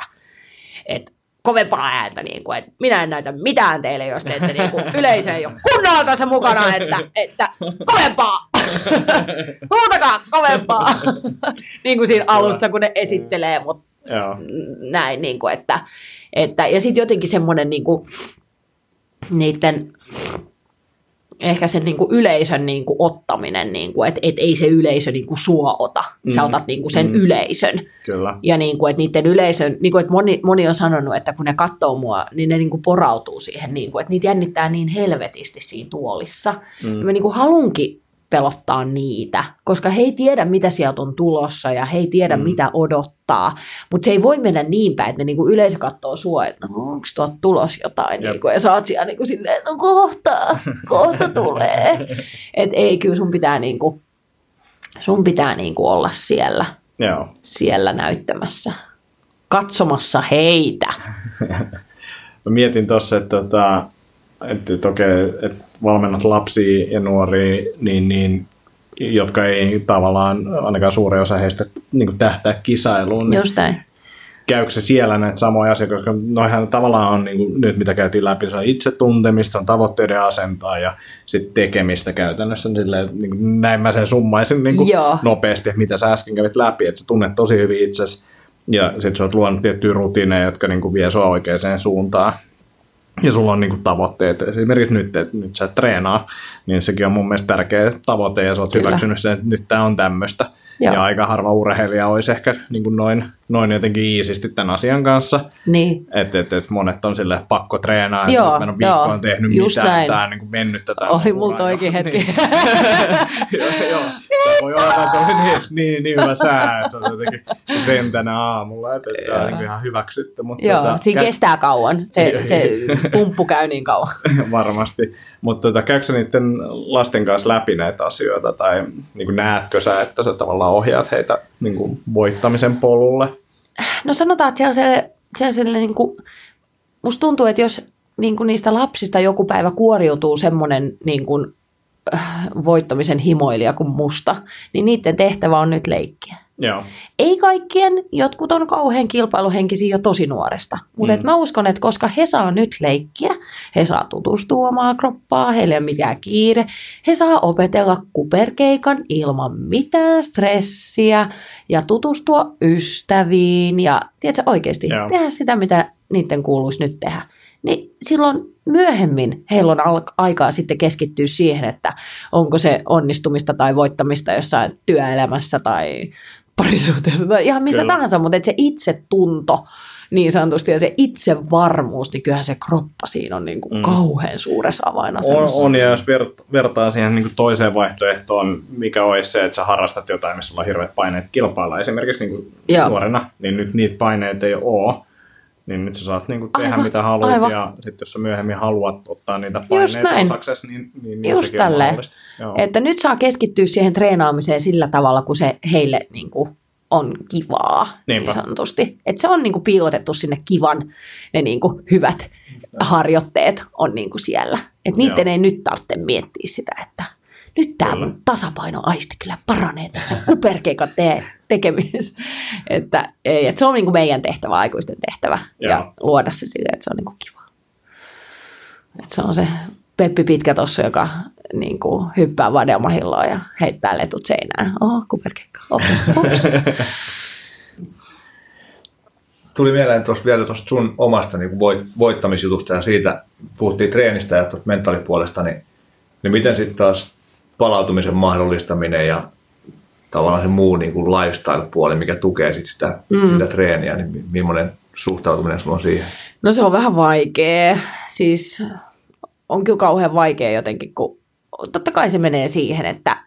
[SPEAKER 2] että kovempaa ääntä, niin kuin, että minä en näytä mitään teille, jos te ette niin kuin, yleisö ei ole kunnolla tässä mukana, että, että kovempaa, huutakaa kovempaa, niin kuin siinä alussa, kun ne esittelee, mutta
[SPEAKER 1] joo.
[SPEAKER 2] näin, niin kuin, että, että, ja sitten jotenkin semmoinen niin kuin, niiden ehkä sen niin kuin yleisön niin kuin ottaminen, niin kuin, että et ei se yleisö niin kuin sua ota, sä
[SPEAKER 1] Mm.
[SPEAKER 2] otat niin kuin sen
[SPEAKER 1] Mm.
[SPEAKER 2] yleisön.
[SPEAKER 1] Kyllä.
[SPEAKER 2] Ja niin kuin, että niiden yleisön, niin kuin, että moni, moni on sanonut, että kun ne katsoo mua, niin ne niin kuin porautuu siihen, niin kuin, että niitä jännittää niin helvetisti siinä tuolissa. Mm. Ja mä niin kuin halunkin pelottaa niitä, koska he ei tiedä, mitä sieltä on tulossa ja he ei tiedä, mm. mitä odottaa. Mutta se ei voi mennä niin päin, että ne niin kuin yleisö katsoo sua, että no, onko tuolta tulos jotain.
[SPEAKER 1] Jep.
[SPEAKER 2] Niin kuin, ja sä oot siellä niin kuin silleen, että no kohta, kohta tulee. Että ei, kyllä sun pitää, niin kuin, sun pitää niin kuin olla siellä
[SPEAKER 1] Joo.
[SPEAKER 2] siellä näyttämässä, katsomassa heitä.
[SPEAKER 1] Mä mietin tuossa, että, tota, että, että, okei, että valmennat lapsia ja nuoria, niin, niin, jotka ei tavallaan, ainakaan suuri osa heistä niin tähtää kisailuun, niin
[SPEAKER 2] Just näin.
[SPEAKER 1] käykö se siellä näitä samoja asioita, koska noihän tavallaan on niin kuin, nyt mitä käytiin läpi, se on itsetuntemista, se on tavoitteiden asentaa ja sitten tekemistä käytännössä. Silleen, niin kuin, näin mä sen summaisin niin kuin
[SPEAKER 2] Joo.
[SPEAKER 1] nopeasti, mitä sä äsken kävit läpi, että sä tunnet tosi hyvin itsesi ja sitten sä oot luonut tiettyjä rutiineja, jotka niin kuin vie sua oikeaan suuntaan. Ja sulla on niinku tavoitteet. Esimerkiksi nyt, että nyt sä treenaa, niin sekin on mun mielestä tärkeä tavoite ja sä oot
[SPEAKER 2] Kyllä.
[SPEAKER 1] hyväksynyt sen, että nyt tämä on tämmöistä. Ja aika harva urheilija olisi ehkä niin kuin noin, noin jotenkin iisisti tämän asian kanssa.
[SPEAKER 2] Niin.
[SPEAKER 1] Että et, et monet on sille pakko treenaa,
[SPEAKER 2] Joo,
[SPEAKER 1] että mä en ole viikkoon
[SPEAKER 2] joo,
[SPEAKER 1] tehnyt
[SPEAKER 2] just
[SPEAKER 1] mitään,
[SPEAKER 2] näin.
[SPEAKER 1] tämä on niin kuin mennyt tätä.
[SPEAKER 2] Oli multa oikein hetki.
[SPEAKER 1] Niin. joo, joo. Tämä voi olla, että oli niin, niin, niin hyvä sää, että se on jotenkin sentänä aamulla, että tämä on niin ihan hyväksytty. Mutta
[SPEAKER 2] Joo,
[SPEAKER 1] tota,
[SPEAKER 2] siinä
[SPEAKER 1] kä-
[SPEAKER 2] kestää kauan. Se, se pumppu käy niin kauan.
[SPEAKER 1] varmasti. Mutta tota, käykö niiden lasten kanssa läpi näitä asioita tai niin näetkö sä, että sä tavallaan ohjaat heitä niin kuin voittamisen polulle?
[SPEAKER 2] No sanotaan, että sellaiselle, sellaiselle niin kuin, musta tuntuu, että jos niin kuin niistä lapsista joku päivä kuoriutuu semmoinen niin kuin, äh, voittamisen himoilija kuin musta, niin niiden tehtävä on nyt leikkiä.
[SPEAKER 1] Joo.
[SPEAKER 2] Ei kaikkien, jotkut on kauhean kilpailuhenkisiä jo tosi nuoresta. Mutta mm. mä uskon, että koska he saa nyt leikkiä, he saa tutustua omaa kroppaa, heillä ei ole mitään kiire, he saa opetella kuperkeikan ilman mitään stressiä ja tutustua ystäviin ja tiedätkö, oikeasti
[SPEAKER 1] Joo.
[SPEAKER 2] tehdä sitä, mitä niiden kuuluisi nyt tehdä. Niin silloin myöhemmin heillä on aikaa sitten keskittyä siihen, että onko se onnistumista tai voittamista jossain työelämässä tai parisuhteessa tai ihan missä
[SPEAKER 1] Kyllä.
[SPEAKER 2] tahansa, mutta se itsetunto niin sanotusti ja se itsevarmuus, niin kyllähän se kroppa siinä on niin kuin
[SPEAKER 1] Mm.
[SPEAKER 2] kauhean suuressa
[SPEAKER 1] On,
[SPEAKER 2] avainasemassa.
[SPEAKER 1] on, ja jos vert- vertaa siihen niin kuin toiseen vaihtoehtoon, mikä olisi se, että sä harrastat jotain, missä sulla on hirveät paineet kilpailla, esimerkiksi niin kuin
[SPEAKER 2] Joo.
[SPEAKER 1] nuorena, niin nyt niitä paineita ei ole, niin nyt sä saat niin kuin tehdä
[SPEAKER 2] Aivan,
[SPEAKER 1] mitä haluat,
[SPEAKER 2] aivan.
[SPEAKER 1] ja sitten jos sä myöhemmin haluat ottaa niitä paineita osaksesi, niin, niin, niin
[SPEAKER 2] Just
[SPEAKER 1] sekin on
[SPEAKER 2] tälleen. Että nyt saa keskittyä siihen treenaamiseen sillä tavalla, kun se heille niin kuin on kivaa
[SPEAKER 1] Niinpä.
[SPEAKER 2] niin sanotusti. Et se on niinku piilotettu sinne kivan, ne niinku hyvät harjoitteet on niinku siellä. Et niiden
[SPEAKER 1] Joo.
[SPEAKER 2] ei nyt tarvitse miettiä sitä, että nyt tämä
[SPEAKER 1] Kyllä.
[SPEAKER 2] mun tasapainoaisti kyllä paranee tässä kuperkeikan te- tekemisessä. että, ei, et se on niinku meidän tehtävä, aikuisten tehtävä.
[SPEAKER 1] Joo.
[SPEAKER 2] Ja luoda se silleen, että se on niinku kiva. Et se on se Peppi Pitkä tossa, joka niin kuin, hyppää vadelmahilloon ja heittää letut seinään. Oho, kuperkeikka. Oh.
[SPEAKER 3] Tuli mieleen tuossa vielä tuosta sun omasta niin voit, voittamisjutusta ja siitä puhuttiin treenistä ja tuosta mentaalipuolesta, niin, niin miten sitten taas palautumisen mahdollistaminen ja tavallaan se muu niin kuin lifestyle-puoli, mikä tukee sit sitä, mm. sitä treeniä, niin mi- millainen suhtautuminen sulla on siihen?
[SPEAKER 2] No se on vähän vaikea. Siis on kyllä kauhean vaikea jotenkin, kun totta kai se menee siihen, että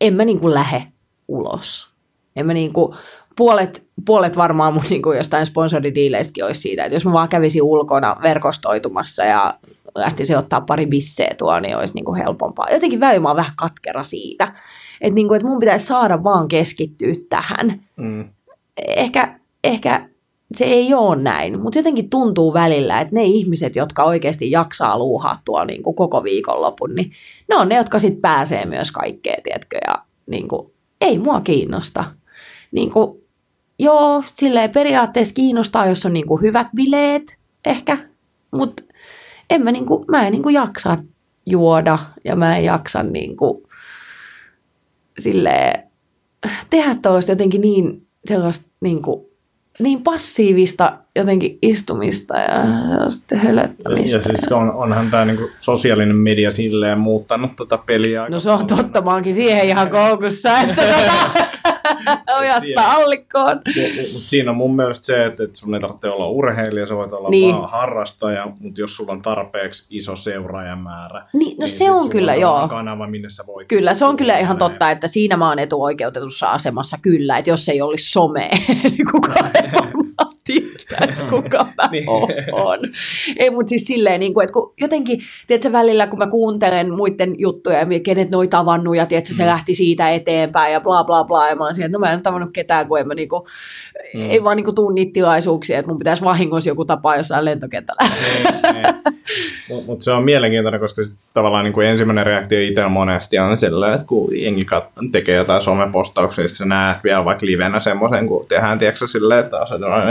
[SPEAKER 2] en mä niin kuin lähde ulos. En mä niin kuin, puolet, puolet varmaan mun niin kuin jostain sponsoridiileistäkin olisi siitä, että jos mä vaan kävisin ulkona verkostoitumassa ja lähtisin ottaa pari bisseä tuolla, niin olisi niin kuin helpompaa. Jotenkin välillä mä oon vähän katkera siitä, että, niin kuin, että mun pitäisi saada vaan keskittyä tähän
[SPEAKER 1] Mm.
[SPEAKER 2] ehkä, ehkä se ei ole näin, mutta jotenkin tuntuu välillä, että ne ihmiset, jotka oikeasti jaksaa luuhaa tuolla niin kuin koko viikonlopun, niin ne on ne, jotka sitten pääsee myös kaikkeen, tiedätkö, ja niin kuin, ei mua kiinnosta. Niin kuin, joo, silleen periaatteessa kiinnostaa, jos on niin kuin hyvät bileet ehkä, mutta en mä, niin kuin, mä en niin kuin jaksa juoda ja mä en jaksa niin kuin, silleen, tehdä tuosta jotenkin niin sellaista niin, kuin, niin passiivista jotenkin istumista ja sellaista hölöttämistä.
[SPEAKER 1] Ja siis on, onhan tämä niinku sosiaalinen media silleen muuttanut tota peliä.
[SPEAKER 2] No se on totta, mä oonkin siihen ihan koukussa, että tota, ojasta allikkoon.
[SPEAKER 1] Mutta siinä on mun mielestä se, että, sun ei tarvitse olla urheilija, sä voit olla
[SPEAKER 2] Niin.
[SPEAKER 1] vaan harrastaja, mutta jos sulla on tarpeeksi iso seuraajamäärä,
[SPEAKER 2] Niin, no se
[SPEAKER 1] sit
[SPEAKER 2] on kyllä,
[SPEAKER 1] on
[SPEAKER 2] joo.
[SPEAKER 1] kanava, minne sä voit.
[SPEAKER 2] Kyllä, se on kyllä ihan
[SPEAKER 1] Näin.
[SPEAKER 2] totta, että siinä mä oon etuoikeutetussa asemassa kyllä, että jos ei olisi somea, niin kukaan ei tietäisi, kuka mä
[SPEAKER 1] Niin.
[SPEAKER 2] oon. Ei, mutta siis silleen, niin kuin, että kun jotenkin, tiedätkö, välillä kun mä kuuntelen muiden juttuja, ja kenet noi tavannut, ja tiedätkö, se lähti siitä eteenpäin, ja bla bla bla, ja mä oon siihen, että no mä en tavannut ketään, kun en mä niinku,
[SPEAKER 1] Mm.
[SPEAKER 2] ei vaan niinku tuu niitä tilaisuuksia, että mun pitäisi vahingossa joku tapaa jossain lentokentällä.
[SPEAKER 1] Mutta mut se on mielenkiintoinen, koska sit tavallaan niin kuin ensimmäinen reaktio itsellä monesti on sellainen, että kun jengi kat- tekee jotain somepostauksia, niin sä näet vielä vaikka livenä semmoisen, kun tehdään tiedätkö silleen, että asetellaan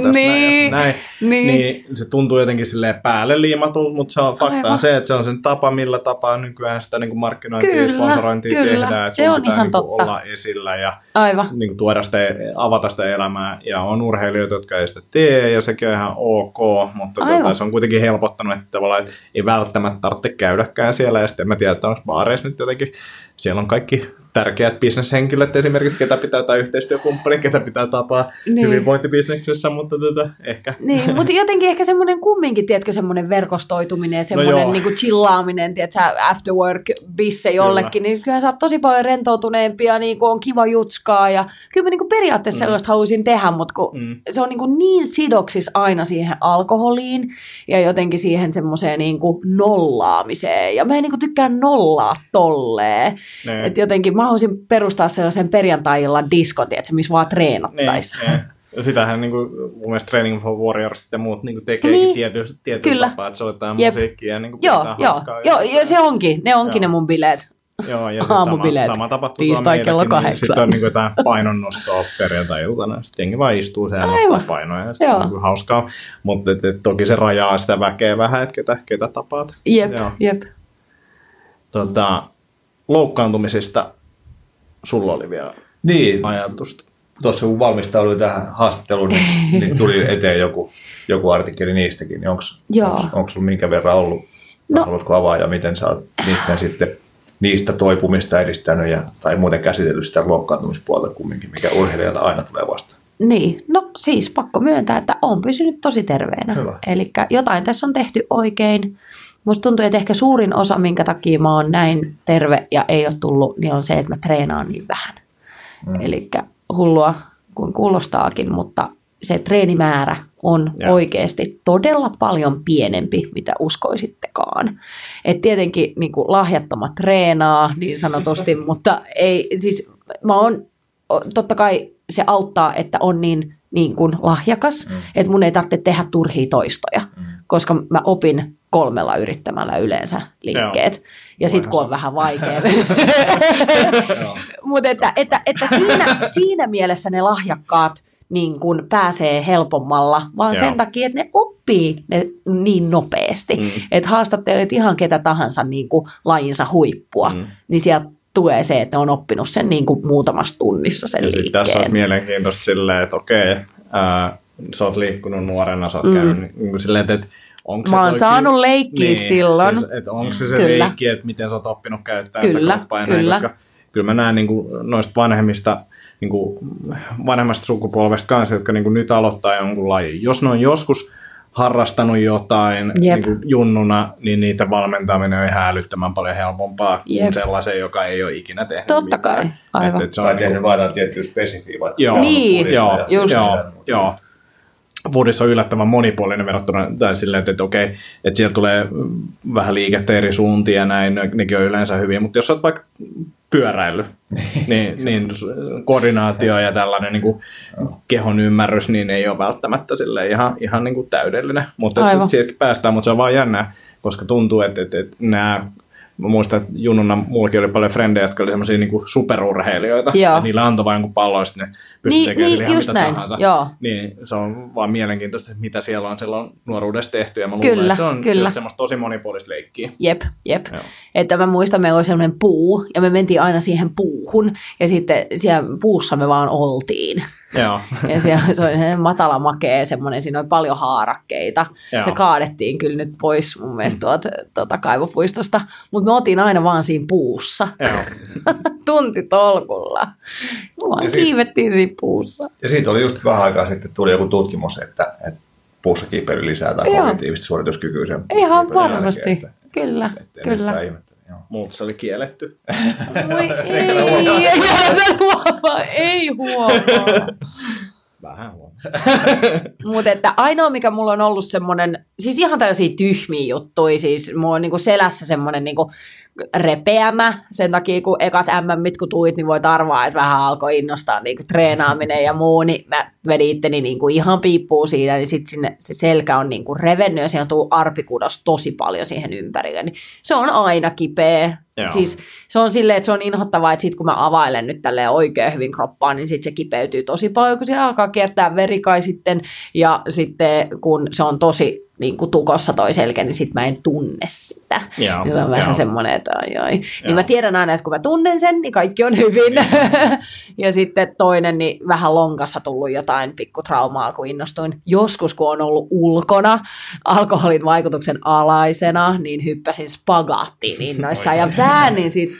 [SPEAKER 1] ja oon tässä näin, ja
[SPEAKER 2] Niin,
[SPEAKER 1] sit näin.
[SPEAKER 2] niin.
[SPEAKER 1] niin. se tuntuu jotenkin silleen päälle liimatulta, mutta se on fakta on se, että se on sen tapa, millä tapaa nykyään sitä niin kuin markkinointia ja
[SPEAKER 2] Kyllä,
[SPEAKER 1] sponsorointia
[SPEAKER 2] kyllä.
[SPEAKER 1] tehdään.
[SPEAKER 2] Se on ihan
[SPEAKER 1] niin
[SPEAKER 2] totta.
[SPEAKER 1] olla esillä ja
[SPEAKER 2] Aivan.
[SPEAKER 1] niin kuin tuoda sitä, avata sitä elämää, ja on urheilijoita, jotka ei sitä tee, ja sekin on ihan ok, mutta
[SPEAKER 2] Aivan.
[SPEAKER 1] tuota, se on kuitenkin helpottanut, että tavallaan ei välttämättä tarvitse käydäkään siellä, ja sitten en mä tiedä, että onko baareissa nyt jotenkin, siellä on kaikki tärkeät bisneshenkilöt esimerkiksi, ketä pitää tai yhteistyökumppani, ketä pitää tapaa
[SPEAKER 2] Niin.
[SPEAKER 1] hyvinvointibisneksessä, mutta tota, ehkä
[SPEAKER 2] Niin, mutta jotenkin ehkä semmoinen kumminkin, tiedätkö, semmoinen verkostoituminen ja semmoinen
[SPEAKER 1] joo.
[SPEAKER 2] niin kuin chillaaminen, tiedätkö, after work bisse jollekin, niin kyllähän sä oot tosi paljon rentoutuneempi ja niin kuin on kiva jutskaa ja kyllä mä niin kuin periaatteessa mm. sellaista haluaisin tehdä, mutta kun mm. Se on niin, kuin niin sidoksissa aina siihen alkoholiin ja jotenkin siihen semmoiseen niin kuin nollaamiseen ja mä en niin kuin tykkää nollaa tolleen,
[SPEAKER 1] Niin.
[SPEAKER 2] että jotenkin mä haluaisin perustaa sellaisen perjantai-illan diskon, tiedätkö, missä vaan treenattaisiin.
[SPEAKER 1] niin, niin. Sitähän niin kuin, mun mielestä Training for Warriors ja muut niin kuin tekeekin
[SPEAKER 2] Niin.
[SPEAKER 1] niin. tietysti, tietyllä
[SPEAKER 2] Kyllä.
[SPEAKER 1] tapaa, että soitetaan
[SPEAKER 2] Jep.
[SPEAKER 1] musiikkia ja niin kuin
[SPEAKER 2] Joo, joo, joo,
[SPEAKER 1] ja-
[SPEAKER 2] se onkin. Ne onkin
[SPEAKER 1] Joo.
[SPEAKER 2] ne mun bileet.
[SPEAKER 1] Joo, ja sama,
[SPEAKER 2] Aamubileet.
[SPEAKER 1] sama tapahtuu
[SPEAKER 2] Tiistai kello
[SPEAKER 1] meilläkin,
[SPEAKER 2] kahdeksan.
[SPEAKER 1] Sitten on niin jotain painonnostoa perjantai-iltana. Sitten jengi vaan istuu siellä ja nostaa painoja. Ja sitten se on niin hauskaa. Mutta et, et, toki se rajaa sitä väkeä vähän, että ketä, ketä tapaat.
[SPEAKER 2] Jep,
[SPEAKER 1] Joo.
[SPEAKER 2] jep.
[SPEAKER 1] Tota, loukkaantumisista sulla oli vielä
[SPEAKER 3] Niin,
[SPEAKER 1] ajatusta.
[SPEAKER 3] tuossa kun valmistauduin tähän haastatteluun, niin, niin tuli eteen joku, joku artikkeli niistäkin. Niin
[SPEAKER 2] Joo.
[SPEAKER 3] onko sulla minkä verran ollut?
[SPEAKER 2] No.
[SPEAKER 3] Haluatko avaa ja miten sä oot niistä sitten niistä toipumista edistänyt ja, tai muuten käsitellyt sitä loukkaantumispuolta kumminkin, mikä urheilijalle aina tulee vastaan.
[SPEAKER 2] Niin, no siis pakko myöntää, että on pysynyt tosi terveenä. Eli jotain tässä on tehty oikein. Musta tuntuu, että ehkä suurin osa, minkä takia mä oon näin terve ja ei ole tullut, niin on se, että mä treenaan niin vähän. Mm. Eli hullua kuin kuulostaakin, mutta se treenimäärä on
[SPEAKER 1] Joo.
[SPEAKER 2] oikeasti todella paljon pienempi, mitä uskoisittekaan. Et tietenkin niin kuin lahjattomat treenaa niin sanotusti, mutta ei, siis mä oon totta kai se auttaa, että on niin, niin kuin lahjakas, mm. että mun ei tarvitse tehdä turhia toistoja, mm. koska mä opin kolmella yrittämällä yleensä liikkeet. Joo. Ja sitten kun on vähän vaikea. Mutta että, että, että siinä, siinä mielessä ne lahjakkaat niin kun pääsee helpommalla, vaan Joo. sen takia, että ne oppii ne niin nopeasti. Mm. Että haastattelet ihan ketä tahansa niin kuin lajinsa huippua, mm. niin sieltä tulee se, että ne on oppinut sen niin kuin muutamassa tunnissa sen ja liikkeen.
[SPEAKER 1] Tässä olisi mielenkiintoista silleen, että okei, ää, sä oot liikkunut nuorena, sä oot mm. käynyt niin kuin silleen, että
[SPEAKER 2] Onko Mä oon saanut leikkiä niin, silloin.
[SPEAKER 1] Siis, että onko se se kyllä. leikki, että miten sä oot oppinut käyttää kyllä, sitä kroppaa kyllä. Näin, koska kyllä mä näen niin kuin, noista vanhemmista, niin kuin, vanhemmasta sukupolvesta kanssa, jotka niin kuin, nyt aloittaa jonkun lajin. Jos ne on joskus harrastanut jotain niin kuin junnuna, niin niitä valmentaminen on ihan älyttömän paljon helpompaa Jep. kuin sellaisen, joka ei ole ikinä tehnyt
[SPEAKER 2] Totta mitään. kai,
[SPEAKER 3] aivan. Että, että se on tehnyt vain tiettyä spesifiä.
[SPEAKER 2] Joo, niin, joo, just.
[SPEAKER 1] Joo, joo. Woodissa on yllättävän monipuolinen verrattuna tai silleen, että, että okei, että siellä tulee vähän liikettä eri suuntia ja näin, nekin on yleensä hyviä, mutta jos olet vaikka pyöräily, niin, niin koordinaatio ja tällainen niin kuin kehon ymmärrys niin ei ole välttämättä sille ihan, ihan niin kuin täydellinen, mutta siitäkin päästään, mutta se on vaan jännä, koska tuntuu, että, että, että nämä Mä muistan, että junnuna mullakin oli paljon frendejä, jotka oli semmoisia niin superurheilijoita. Joo. Ja niillä antoi vain jonkun pallon, ne pystyi niin, tekemään niin, ihan mitä näin. tahansa. Joo. Niin se on vaan mielenkiintoista, että mitä siellä on silloin nuoruudessa tehty. Ja mä luulen, kyllä, että se on kyllä. just semmoista tosi monipuolista leikkiä.
[SPEAKER 2] Jep, jep. Joo. Että mä muistan, meillä oli semmoinen puu, ja me mentiin aina siihen puuhun, ja sitten siellä puussa me vaan oltiin. Joo. ja siellä se oli matala makea, semmoinen, siinä oli paljon haarakkeita. Joo. Se kaadettiin kyllä nyt pois mun mielestä tuolta tuota kaivopuistosta, mutta me oltiin aina vaan siinä puussa. Tunti tolkulla. Vaan kiivettiin siinä puussa.
[SPEAKER 3] Ja siitä oli just vähän aikaa sitten tuli joku tutkimus, että, että puussa kiipeily lisää tai kognitiivista suorituskykyä sen
[SPEAKER 2] Ihan varmasti, jälkeen, että, kyllä, että, kyllä.
[SPEAKER 1] Mutta se oli kielletty.
[SPEAKER 2] Voi ei, ei huomaa.
[SPEAKER 1] Vähän huomaa.
[SPEAKER 2] Mutta että ainoa, mikä mulla on ollut semmoinen, siis ihan tällaisia tyhmiä juttuja, siis mulla on niinku selässä semmoinen niinku repeämä. Sen takia, kun ekat MM, kun tuit, niin voit arvaa, että vähän alkoi innostaa niin kuin treenaaminen ja muu, niin mä vedin itteni niin kuin ihan piippuun siinä, niin sitten sinne se selkä on niin kuin revennyt ja siihen tuu arpikudos tosi paljon siihen ympärille. Niin se on aina kipeä. Joo. Siis se on silleen, että se on inhottavaa, että sit kun mä availen nyt tälleen oikein hyvin kroppaan, niin sitten se kipeytyy tosi paljon, kun se alkaa kiertää verikai sitten. Ja sitten kun se on tosi niin kuin tukossa toi selkä, niin sitten mä en tunne sitä. Joo, niin on vähän semmoinen, että ai ai. Niin mä tiedän aina, että kun mä tunnen sen, niin kaikki on hyvin. Niin. ja sitten toinen, niin vähän lonkassa tullut jotain pikkutraumaa, kun innostuin. Joskus, kun on ollut ulkona alkoholin vaikutuksen alaisena, niin hyppäsin spagaattiin innoissaan ja väännin siitä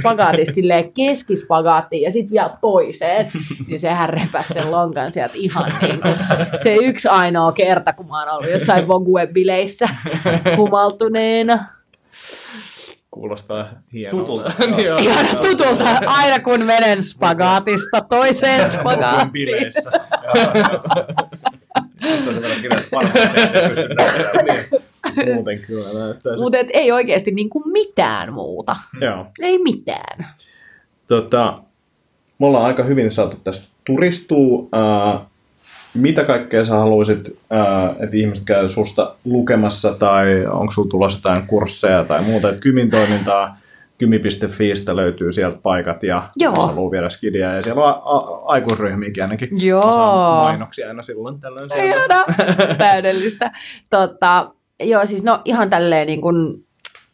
[SPEAKER 2] spagaatista silleen keskispagaattiin ja sitten vielä toiseen. niin sehän repäsi sen lonkan sieltä ihan niin kuin se yksi ainoa kerta, kun mä oon ollut jossain Vogue-bileissä humaltuneena.
[SPEAKER 1] Kuulostaa hienolta.
[SPEAKER 3] Tutulta.
[SPEAKER 2] Ihan tutulta, aina kun menen spagaatista toiseen spagaattiin.
[SPEAKER 1] bileissä. Muuten kyllä näyttää.
[SPEAKER 2] Mutta ei oikeasti niinku mitään muuta.
[SPEAKER 1] Joo.
[SPEAKER 2] Ei mitään.
[SPEAKER 1] Tota, me ollaan aika hyvin saatu tästä turistua. Uh, mitä kaikkea sä haluaisit, että ihmiset käy susta lukemassa tai onko sulla tulossa jotain kursseja tai muuta, että Kymin toimintaa kymi.fiistä löytyy sieltä paikat ja Joo. jos haluaa viedä skidia ja siellä on a- aikuisryhmiäkin ainakin.
[SPEAKER 2] Joo.
[SPEAKER 1] mainoksia aina silloin tällöin.
[SPEAKER 2] Ihana, täydellistä. Tota, joo, siis no ihan tälleen niin kuin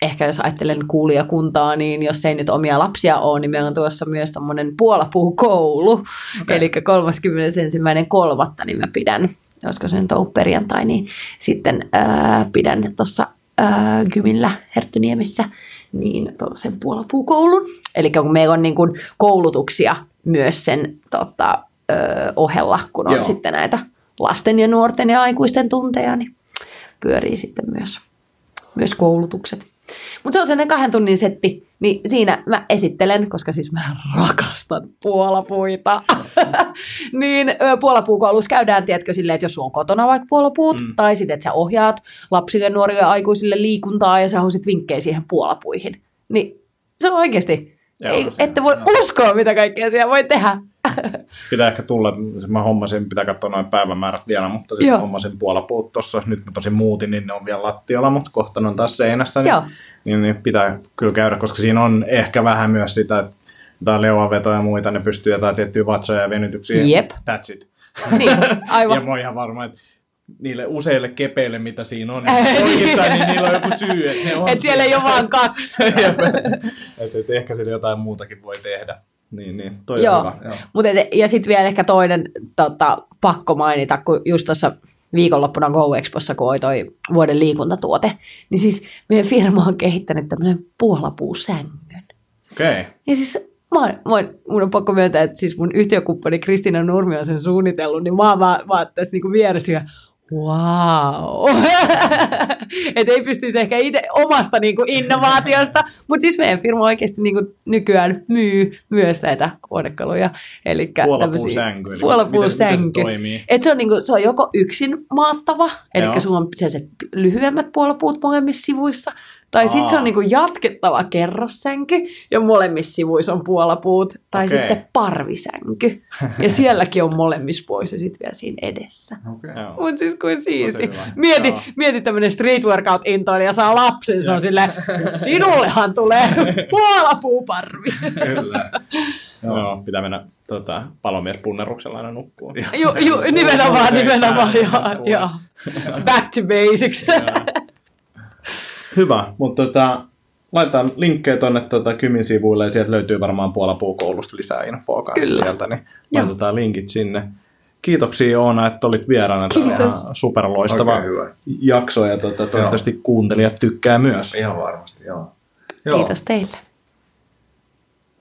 [SPEAKER 2] ehkä jos ajattelen kuulijakuntaa, niin jos ei nyt omia lapsia ole, niin meillä on tuossa myös tämmöinen puolapuukoulu. Okay. Eli 31.3. niin mä pidän, olisiko se nyt ollut perjantai, niin sitten ää, pidän tuossa Kymillä Herttöniemissä niin sen puolapuukoulun. Eli kun meillä on niin kuin koulutuksia myös sen tota, ö, ohella, kun on Joo. sitten näitä lasten ja nuorten ja aikuisten tunteja, niin pyörii sitten myös, myös koulutukset. Mutta se on sellainen kahden tunnin setti, niin siinä mä esittelen, koska siis mä rakastan puolapuita. niin puolapuukoulussa käydään, tiedätkö, silleen, että jos sulla on kotona vaikka puolapuut, mm. tai sitten, että sä ohjaat lapsille, nuorille ja aikuisille liikuntaa ja sä haluaisit vinkkejä siihen puolapuihin. Niin se on oikeasti, Joo, ei, ette voi joo. uskoa, mitä kaikkea siellä voi tehdä.
[SPEAKER 1] Pitää ehkä tulla, mä hommasin, pitää katsoa noin päivämäärät vielä, mutta sitten
[SPEAKER 2] Joo.
[SPEAKER 1] hommasin puolapuut tuossa, nyt mä tosin muutin, niin ne on vielä lattialla, mutta kohta ne on taas seinässä, niin, niin, niin pitää kyllä käydä, koska siinä on ehkä vähän myös sitä, että jotain leuanvetoja ja muita, ne pystyy jotain tiettyjä vatsoja ja venytyksiä.
[SPEAKER 2] Jep.
[SPEAKER 1] That's it.
[SPEAKER 2] Niin, aivan.
[SPEAKER 1] Ja mä oon ihan varma, että niille useille kepeille, mitä siinä on, niin oikeastaan, niin niillä on joku syy, että ne on
[SPEAKER 2] Et siellä ei ole vaan kaksi.
[SPEAKER 1] että et ehkä sillä jotain muutakin voi tehdä. Niin, niin. Toi
[SPEAKER 2] Joo.
[SPEAKER 1] on hyvä. Joo.
[SPEAKER 2] Mut et, ja sitten vielä ehkä toinen tota, pakko mainita, kun just tuossa viikonloppuna Go Expossa, kun oli toi vuoden liikuntatuote, niin siis meidän firma on kehittänyt tämmöisen puolapuusängyn.
[SPEAKER 1] Okei. Okay.
[SPEAKER 2] Ja siis mä, oon- mä, oon- mun on pakko myöntää, että siis mun yhtiökumppani Kristina Nurmi on sen suunnitellut, niin mä oon vaan, vaan tässä niinku vieressä ja wow. Et ei pystyisi ehkä itse omasta niinku innovaatiosta, mutta siis meidän firma oikeasti niinku nykyään myy myös näitä huonekaluja. Eli
[SPEAKER 1] Puolapuusänky,
[SPEAKER 2] Puolapuusänky.
[SPEAKER 1] se?
[SPEAKER 2] Et se, on niinku, se on joko yksin maattava, eli sulla on sellaiset lyhyemmät puolapuut molemmissa sivuissa, tai sitten se on niinku jatkettava kerrossänky, ja molemmissa sivuissa on puolapuut, tai
[SPEAKER 1] Okei.
[SPEAKER 2] sitten parvisänky. Ja sielläkin on molemmissa puissa sitten vielä siinä edessä.
[SPEAKER 3] Okay.
[SPEAKER 1] Joo.
[SPEAKER 2] Mutta siis kuin siisti. Mieti,
[SPEAKER 1] Joo.
[SPEAKER 2] mieti tämmöinen street workout intoilija saa lapsen, se on silleen, sinullehan tulee puolapuuparvi.
[SPEAKER 3] Kyllä.
[SPEAKER 1] Joo. Joo, pitää mennä tota, palomiespunneruksella aina nukkuun.
[SPEAKER 2] Ju, ju, nimenomaan, nimenomaan, joo, joo. Back to basics.
[SPEAKER 1] Hyvä, mutta tota, laitetaan linkkejä tuonne tota, Kymin sivuille ja sieltä löytyy varmaan puolapuukoulusta lisää infoa kanssa
[SPEAKER 2] Kyllä.
[SPEAKER 1] sieltä, niin
[SPEAKER 2] Joo.
[SPEAKER 1] laitetaan linkit sinne. Kiitoksia Oona, että olit vieraana. Tämä
[SPEAKER 2] Kiitos.
[SPEAKER 1] ihan superloistava
[SPEAKER 3] Oikein hyvä.
[SPEAKER 1] jakso ja tota, toivottavasti kuuntelijat tykkää myös.
[SPEAKER 3] Ihan varmasti, joo. joo.
[SPEAKER 2] Kiitos teille.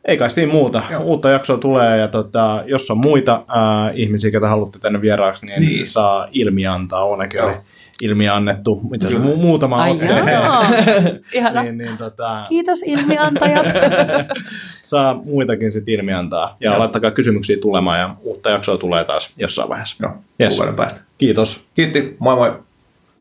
[SPEAKER 1] Ei kai siinä muuta.
[SPEAKER 3] Joo.
[SPEAKER 1] Uutta jaksoa tulee ja tota, jos on muita ää, ihmisiä, ketä haluatte tänne vieraaksi, niin,
[SPEAKER 3] Niin.
[SPEAKER 1] saa ilmiä antaa. Oonakin
[SPEAKER 3] Joo.
[SPEAKER 1] oli ilmiä annettu itse asiassa mu- muutama
[SPEAKER 2] Ai. Ihana.
[SPEAKER 1] niin, niin, tota,
[SPEAKER 2] Kiitos ilmiantajat.
[SPEAKER 1] saa muitakin sitten ilmi antaa. Ja
[SPEAKER 3] Joo.
[SPEAKER 1] laittakaa kysymyksiä tulemaan ja uutta jaksoa tulee taas jossain vaiheessa.
[SPEAKER 3] Joo,
[SPEAKER 1] Yes.
[SPEAKER 3] päästä.
[SPEAKER 1] Kiitos.
[SPEAKER 3] Kiitti, moi moi.